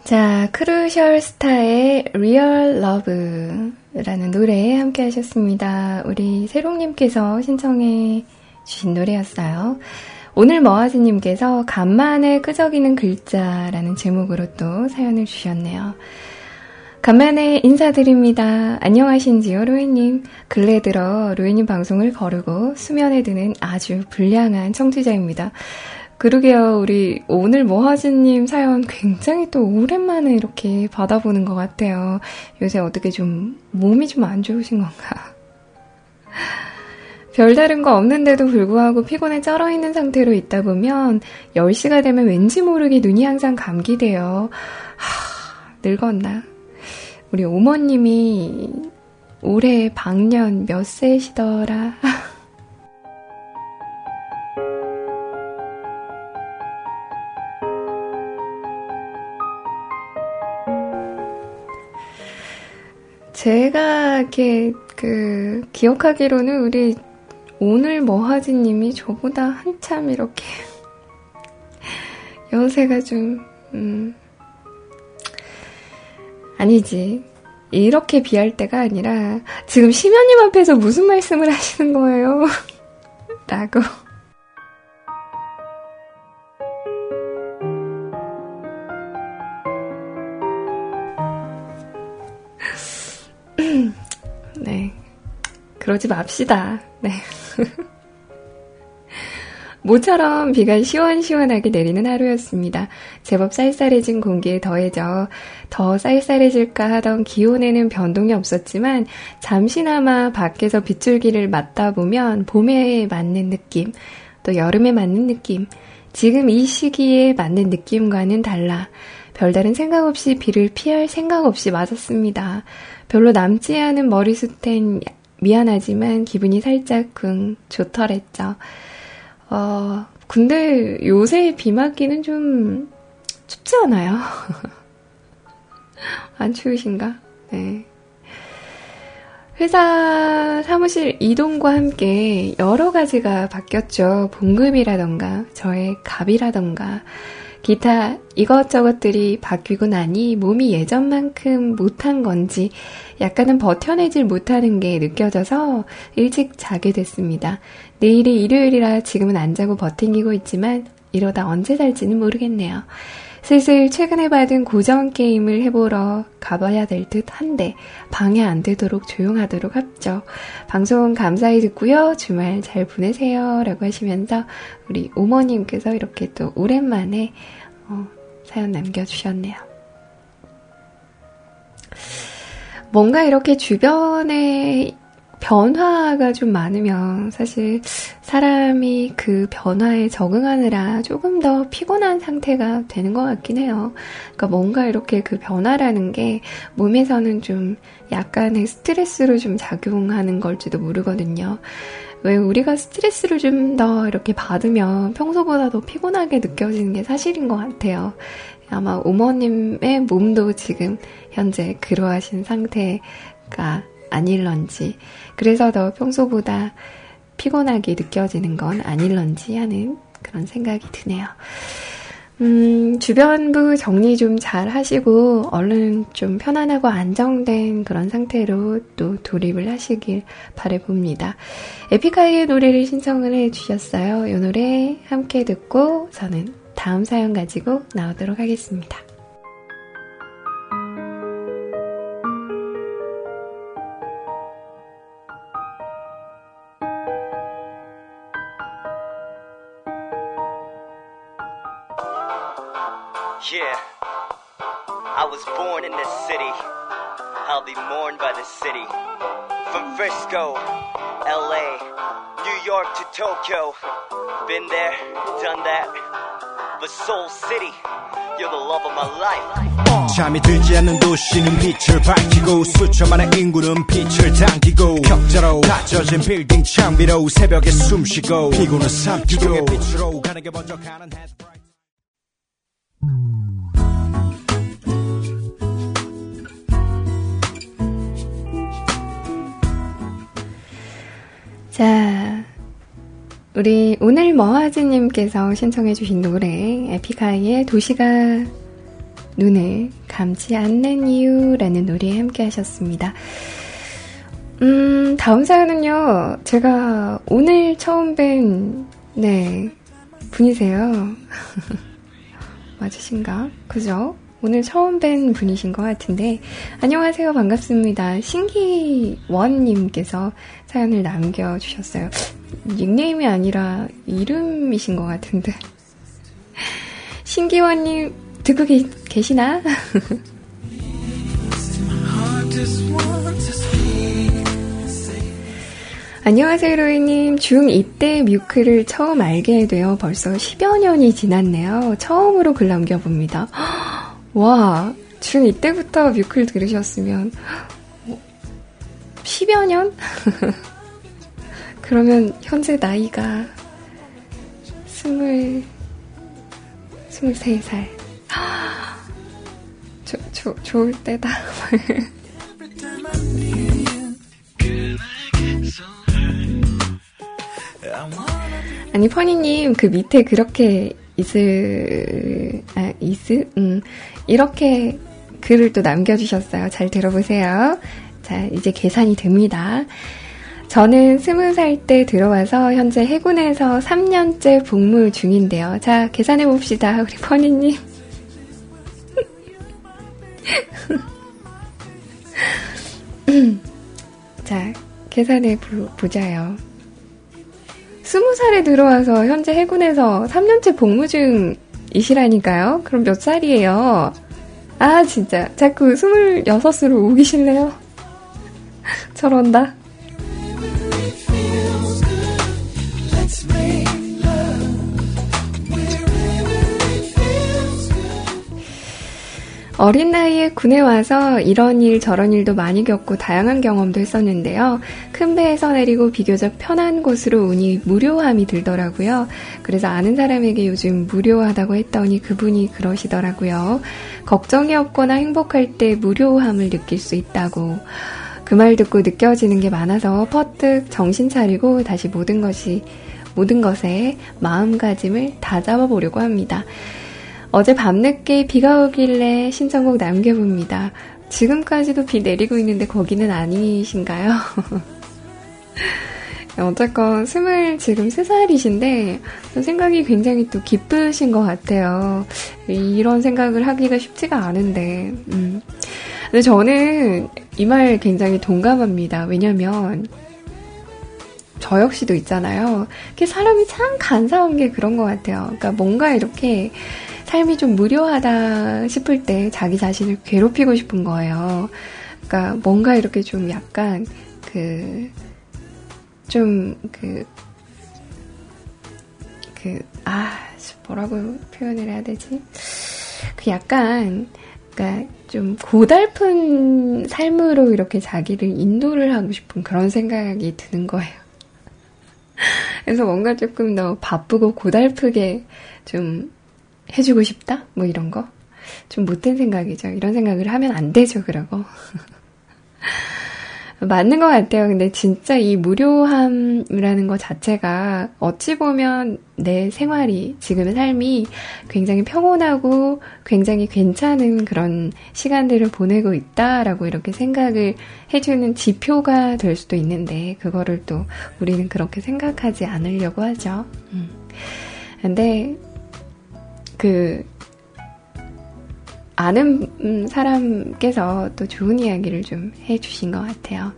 자, Crucial Star의 Real Love라는 노래 함께 하셨습니다. 우리 세롱님께서 신청해 주신 노래였어요. 오늘 머아지님께서 간만에 끄적이는 글자라는 제목으로 또 사연을 주셨네요. 간만에 인사드립니다. 안녕하신지요, 로엔님. 근래 들어 로엔님 방송을 거르고 수면에 드는 아주 불량한 청취자입니다. 그러게요, 우리 오늘 머하진님 사연 굉장히 또 오랜만에 이렇게 받아보는 것 같아요. 요새 어떻게 좀 몸이 좀 안 좋으신 건가? 별다른 거 없는데도 불구하고 피곤에 쩔어 있는 상태로 있다 보면 10시가 되면 왠지 모르게 눈이 항상 감기돼요. 하, 늙었나? 우리 오머님이 올해 방년 몇 세시더라? 제가 이렇게 그 기억하기로는 우리 오늘 머하지님이 저보다 한참 이렇게 연세가 좀, 음, 아니지. 이렇게 비할 때가 아니라 지금 심연님 앞에서 무슨 말씀을 하시는 거예요? 라고. 그러지 맙시다. 네. 모처럼 비가 시원시원하게 내리는 하루였습니다. 제법 쌀쌀해진 공기에 더해져 더 쌀쌀해질까 하던 기온에는 변동이 없었지만 잠시나마 밖에서 빗줄기를 맞다 보면 봄에 맞는 느낌, 또 여름에 맞는 느낌, 지금 이 시기에 맞는 느낌과는 달라 별다른 생각 없이 비를 피할 생각 없이 맞았습니다. 별로 남지 않은 머리숱엔 미안하지만 기분이 살짝 쿵 좋더랬죠. 어, 근데 요새 비 맞기는 좀 춥지 않아요? 안 추우신가? 네. 회사 사무실 이동과 함께 여러 가지가 바뀌었죠. 봉급이라던가, 저의 갑이라던가, 기타 이것저것들이 바뀌고 나니 몸이 예전만큼 못한 건지 약간은 버텨내질 못하는 게 느껴져서 일찍 자게 됐습니다. 내일이 일요일이라 지금은 안 자고 버팅기고 있지만 이러다 언제 잘지는 모르겠네요. 슬슬 최근에 받은 고정 게임을 해보러 가봐야 될 듯 한데 방해 안 되도록 조용하도록 합죠. 방송 감사히 듣고요. 주말 잘 보내세요. 라고 하시면서 우리 오머님께서 이렇게 또 오랜만에 어, 사연 남겨주셨네요. 뭔가 이렇게 주변에 변화가 좀 많으면 사실 사람이 그 변화에 적응하느라 조금 더 피곤한 상태가 되는 것 같긴 해요. 그러니까 뭔가 이렇게 그 변화라는 게 몸에서는 좀 약간의 스트레스로 좀 작용하는 걸지도 모르거든요. 왜 우리가 스트레스를 좀 더 이렇게 받으면 평소보다 더 피곤하게 느껴지는 게 사실인 것 같아요. 아마 오머님의 몸도 지금 현재 그러하신 상태가 아닐런지, 그래서 더 평소보다 피곤하게 느껴지는 건 아닐런지 하는 그런 생각이 드네요. 음, 주변부 정리 좀 잘 하시고, 얼른 좀 편안하고 안정된 그런 상태로 또 돌입을 하시길 바래봅니다. 에픽하이의 노래를 신청을 해 주셨어요. 이 노래 함께 듣고 저는 다음 사연 가지고 나오도록 하겠습니다. Yeah, I was born in this city. I'll be mourned by this city. From Frisco, LA, New York to Tokyo. Been there, done that. But Soul City, you're the love of my life. 잠이 들지 않는 도시는 빛을 밝히고 수천만의 인구는 빛을 당기고 격자로 다져진 빌딩 창비로 새벽에 숨쉬고 피고는 삼키고 빛으로 가는 게 먼저 가는 해스프라이트 자, 우리 오늘 머하즈님께서 신청해주신 노래 에픽하이의 도시가 눈을 감지 않는 이유라는 노래에 함께 하셨습니다. 음, 다음 사연은요, 제가 오늘 처음 뵌, 네, 분이세요. 맞으신가? 그죠? 오늘 처음 뵌 분이신 것 같은데, 안녕하세요. 반갑습니다. 신기원님께서 사연을 남겨주셨어요. 닉네임이 아니라 이름이신 것 같은데. 신기원님, 듣고 계, 계시나? 안녕하세요, 로이님. 중2 때 뮤크를 처음 알게 되어 벌써 10여 년이 지났네요. 처음으로 글 남겨봅니다. 와, 중2 때부터 뮤클 들으셨으면 10여 년? 그러면 현재 나이가 20, 23살. 조, 조, 좋을 때다. 아니, 퍼니님, 그 밑에 그렇게 있을, 아, 있을? 음, 이렇게 글을 또 남겨주셨어요. 잘 들어보세요. 자, 이제 계산이 됩니다. 저는 스무 살 때 들어와서 현재 해군에서 3년째 복무 중인데요. 자, 계산해 봅시다. 우리 퍼니님. 자, 계산해 보, 보자요. 스무 살에 들어와서 현재 해군에서 3년째 복무 중이시라니까요? 그럼 몇 살이에요? 아, 진짜. 자꾸 스물여섯으로 우기실래요? 저런다. 어린 나이에 군에 와서 이런 일 저런 일도 많이 겪고 다양한 경험도 했었는데요. 큰 배에서 내리고 비교적 편한 곳으로 운이 무료함이 들더라고요. 그래서 아는 사람에게 요즘 무료하다고 했더니 그분이 그러시더라고요. 걱정이 없거나 행복할 때 무료함을 느낄 수 있다고. 그 말 듣고 느껴지는 게 많아서 퍼뜩 정신 차리고 다시 모든 것이 모든 것에 마음가짐을 다잡아 보려고 합니다. 어제 밤늦게 비가 오길래 신청곡 남겨봅니다. 지금까지도 비 내리고 있는데 거기는 아니신가요? 어쨌건 스물 지금 세 살이신데 생각이 굉장히 또 기쁘신 것 같아요. 이런 생각을 하기가 쉽지가 않은데. 음. 근데 저는 이 말 굉장히 동감합니다. 왜냐면 저 역시도 있잖아요. 사람이 참 간사한 게 그런 것 같아요. 그러니까 뭔가 이렇게 삶이 좀 무료하다 싶을 때 자기 자신을 괴롭히고 싶은 거예요. 그러니까 뭔가 이렇게 좀 약간 그, 좀 그, 그, 아, 뭐라고 표현을 해야 되지? 그 약간, 그러니까 좀 고달픈 삶으로 이렇게 자기를 인도를 하고 싶은 그런 생각이 드는 거예요. 그래서 뭔가 조금 더 바쁘고 고달프게 좀 해주고 싶다? 뭐 이런 거? 좀 못된 생각이죠. 이런 생각을 하면 안 되죠, 그러고. 맞는 것 같아요. 근데 진짜 이 무료함이라는 것 자체가 어찌 보면 내 생활이, 지금의 삶이 굉장히 평온하고 굉장히 괜찮은 그런 시간들을 보내고 있다라고 이렇게 생각을 해주는 지표가 될 수도 있는데, 그거를 또 우리는 그렇게 생각하지 않으려고 하죠. 음. 근데 그 아는 사람께서 또 좋은 이야기를 좀 해주신 것 같아요.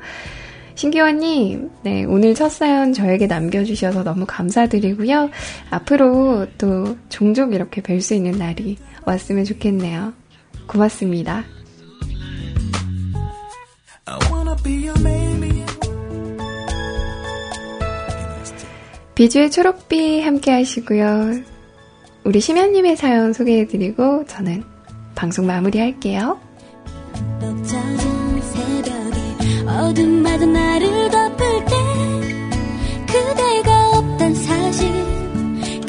신기원님, 네, 오늘 첫 사연 저에게 남겨주셔서 너무 감사드리고요. 앞으로 또 종종 이렇게 뵐 수 있는 날이 왔으면 좋겠네요. 고맙습니다. 비주의 초록비 함께 하시고요. 우리 심연님의 사연 소개해드리고 저는 방송 마무리할게요.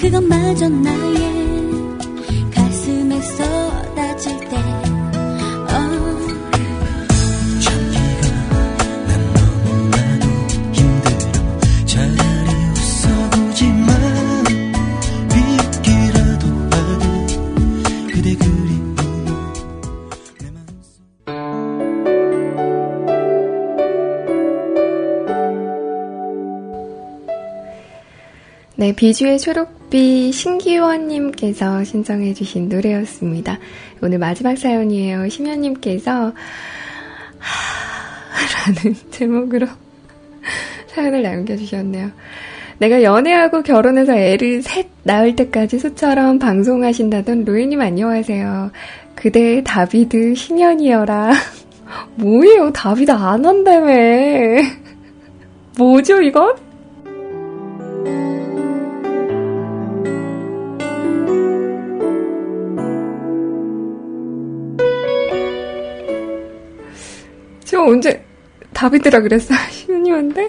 그것마저 나의 네, 비주의 초록비 신기원님께서 신청해주신 노래였습니다. 오늘 마지막 사연이에요. 심연님께서 라는 제목으로 사연을 남겨주셨네요. 내가 연애하고 결혼해서 애를 셋 낳을 때까지 수처럼 방송하신다던 로이님 안녕하세요. 그대 다비드 신현이여라. 뭐예요? 다비드 안 한다며. 뭐죠, 이건? 저 언제 다비드라 그랬어요? 신현이한테?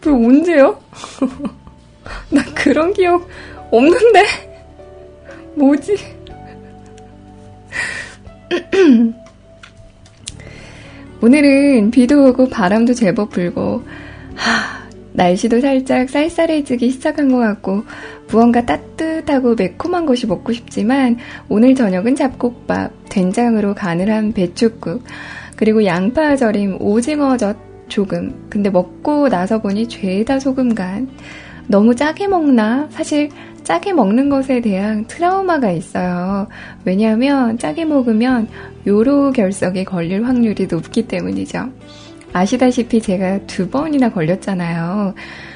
그 언제요? 나 그런 기억 없는데? 뭐지? 오늘은 비도 오고 바람도 제법 불고, 하, 날씨도 살짝 쌀쌀해지기 시작한 것 같고, 무언가 따뜻하고 매콤한 것이 먹고 싶지만, 오늘 저녁은 잡곡밥, 된장으로 간을 한 배추국, 그리고 양파 절임, 오징어젓 조금. 근데 먹고 나서 보니 죄다 소금 간. 너무 짜게 먹나? 사실 짜게 먹는 것에 대한 트라우마가 있어요. 왜냐하면 짜게 먹으면 요로 결석에 걸릴 확률이 높기 때문이죠. 아시다시피 제가 두 번이나 걸렸잖아요.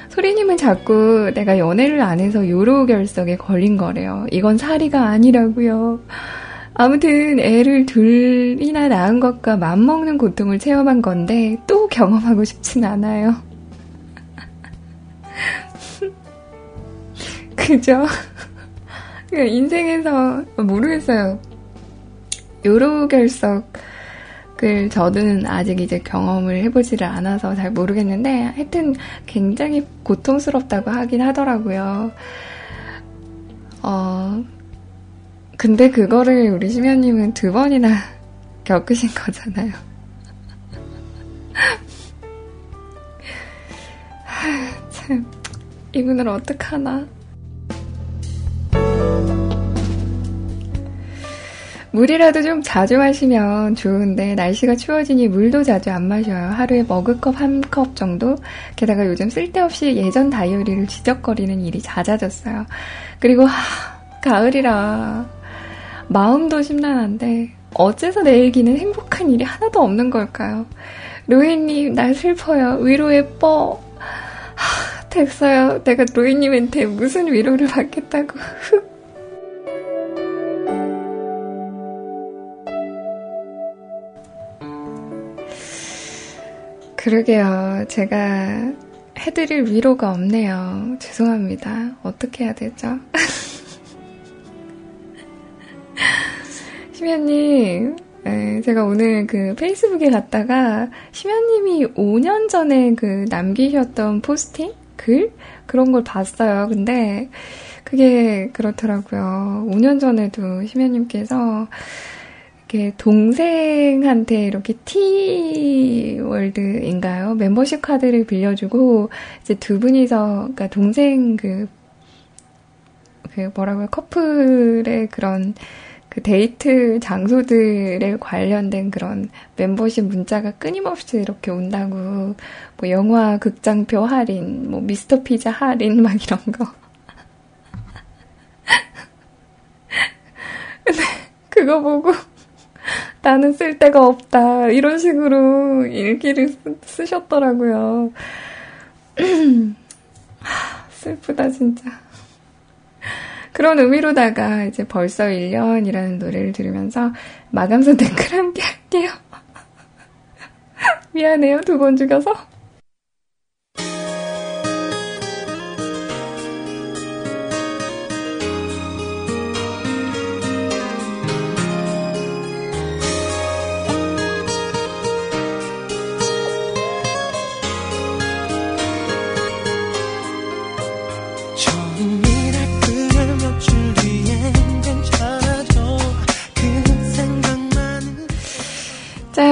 소리님은 자꾸 내가 연애를 안 해서 요로 결석에 걸린 거래요. 이건 사리가 아니라고요. 아무튼 애를 둘이나 낳은 것과 맘먹는 고통을 체험한 건데 또 경험하고 싶진 않아요. 그죠? 그러니까 인생에서 모르겠어요. 요로 결석을 저는 아직 이제 경험을 해보지를 않아서 잘 모르겠는데 하여튼 굉장히 고통스럽다고 하긴 하더라고요. 어, 근데 그거를 우리 심연님은 두 번이나 겪으신 거잖아요. 참, 이분을 어떡하나. 물이라도 좀 자주 마시면 좋은데 날씨가 추워지니 물도 자주 안 마셔요. 하루에 머그컵 한 컵 정도? 게다가 요즘 쓸데없이 예전 다이어리를 지적거리는 일이 잦아졌어요. 그리고 하, 가을이라 마음도 심란한데 어째서 내 얘기는 행복한 일이 하나도 없는 걸까요? 로이님 날 슬퍼요. 위로해 뻐. 하, 됐어요. 내가 로이님한테 무슨 위로를 받겠다고. 그러게요. 제가 해드릴 위로가 없네요. 죄송합니다. 어떻게 해야 되죠? 심연님, 네, 제가 오늘 그 페이스북에 갔다가 심연님이 5년 전에 그 남기셨던 포스팅? 글? 그런 걸 봤어요. 근데 그게 그렇더라고요. 5년 전에도 심연님께서 이렇게 동생한테 이렇게 티월드인가요? 멤버십 카드를 빌려주고 이제 두 분이서 그러니까 동생 그, 그 뭐라고요? 커플의 그런 그 데이트 장소들에 관련된 그런 멤버십 문자가 끊임없이 이렇게 온다고 뭐 영화 극장표 할인, 뭐 미스터 피자 할인 막 이런 거. 근데 그거 보고 나는 쓸 데가 없다. 이런 식으로 일기를 쓰, 셨더라고요 슬프다, 진짜. 그런 의미로다가 이제 벌써 1년이라는 노래를 들으면서 마감선 댓글 함께 할게요. 미안해요, 두 번 죽여서.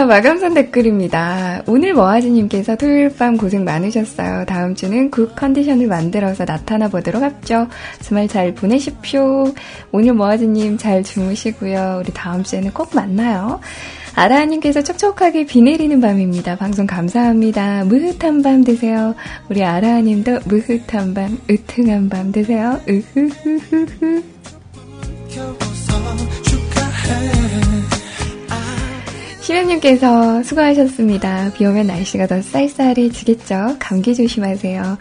마감선 댓글입니다. 오늘 머아지님께서 토요일 밤 고생 많으셨어요. 다음 주는 good 컨디션을 만들어서 나타나 보도록 합죠. 주말 잘 보내십시오. 오늘 머아지님 잘 주무시고요. 우리 다음 주에는 꼭 만나요. 아라님께서 촉촉하게 비 내리는 밤입니다. 방송 감사합니다. 므흣한 밤 되세요. 우리 아라님도 므흣한 밤, 으퉁한 밤 되세요. 으흐흐흐흐. 시련님께서 수고하셨습니다. 비 오면 날씨가 더 쌀쌀해지겠죠? 감기 조심하세요.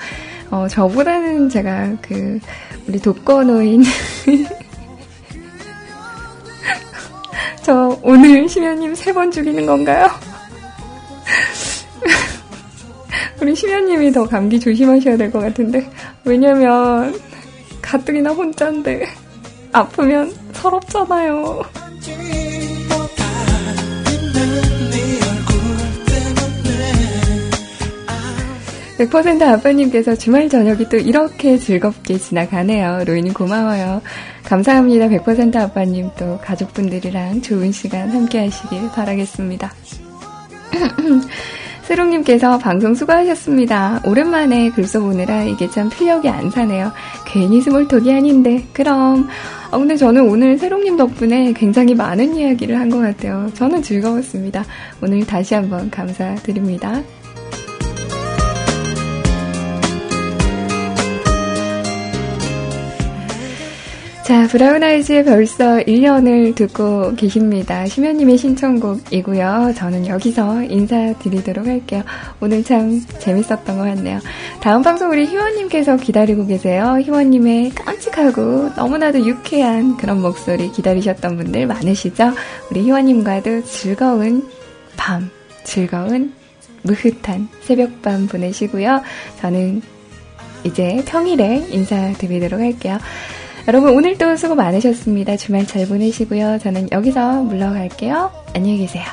어, 저보다는 제가 그, 우리 독거노인. 저 오늘 심연님 세 번 죽이는 건가요? 우리 심연님이 더 감기 조심하셔야 될 것 같은데. 왜냐면, 가뜩이나 혼자인데, 아프면 서럽잖아요. 100% 아빠님께서 주말 저녁이 또 이렇게 즐겁게 지나가네요. 로이님 고마워요. 감사합니다. 100% 아빠님 또 가족분들이랑 좋은 시간 함께 하시길 바라겠습니다. 세롱님께서 방송 수고하셨습니다. 오랜만에 글 써보느라 이게 참 필력이 안 사네요. 괜히 스몰톡이 아닌데. 그럼. 어, 근데 저는 오늘 세롱님 덕분에 굉장히 많은 이야기를 한 것 같아요. 저는 즐거웠습니다. 오늘 다시 한번 감사드립니다. 자, 브라운 아이즈의 벌써 1년을 듣고 계십니다. 심연님의 신청곡이고요. 저는 여기서 인사드리도록 할게요. 오늘 참 재밌었던 것 같네요. 다음 방송 우리 희원님께서 기다리고 계세요. 희원님의 깜찍하고 너무나도 유쾌한 그런 목소리 기다리셨던 분들 많으시죠? 우리 희원님과도 즐거운 밤, 즐거운 무흐한 새벽밤 보내시고요. 저는 이제 평일에 인사드리도록 할게요. 여러분 오늘도 수고 많으셨습니다. 주말 잘 보내시고요. 저는 여기서 물러갈게요. 안녕히 계세요.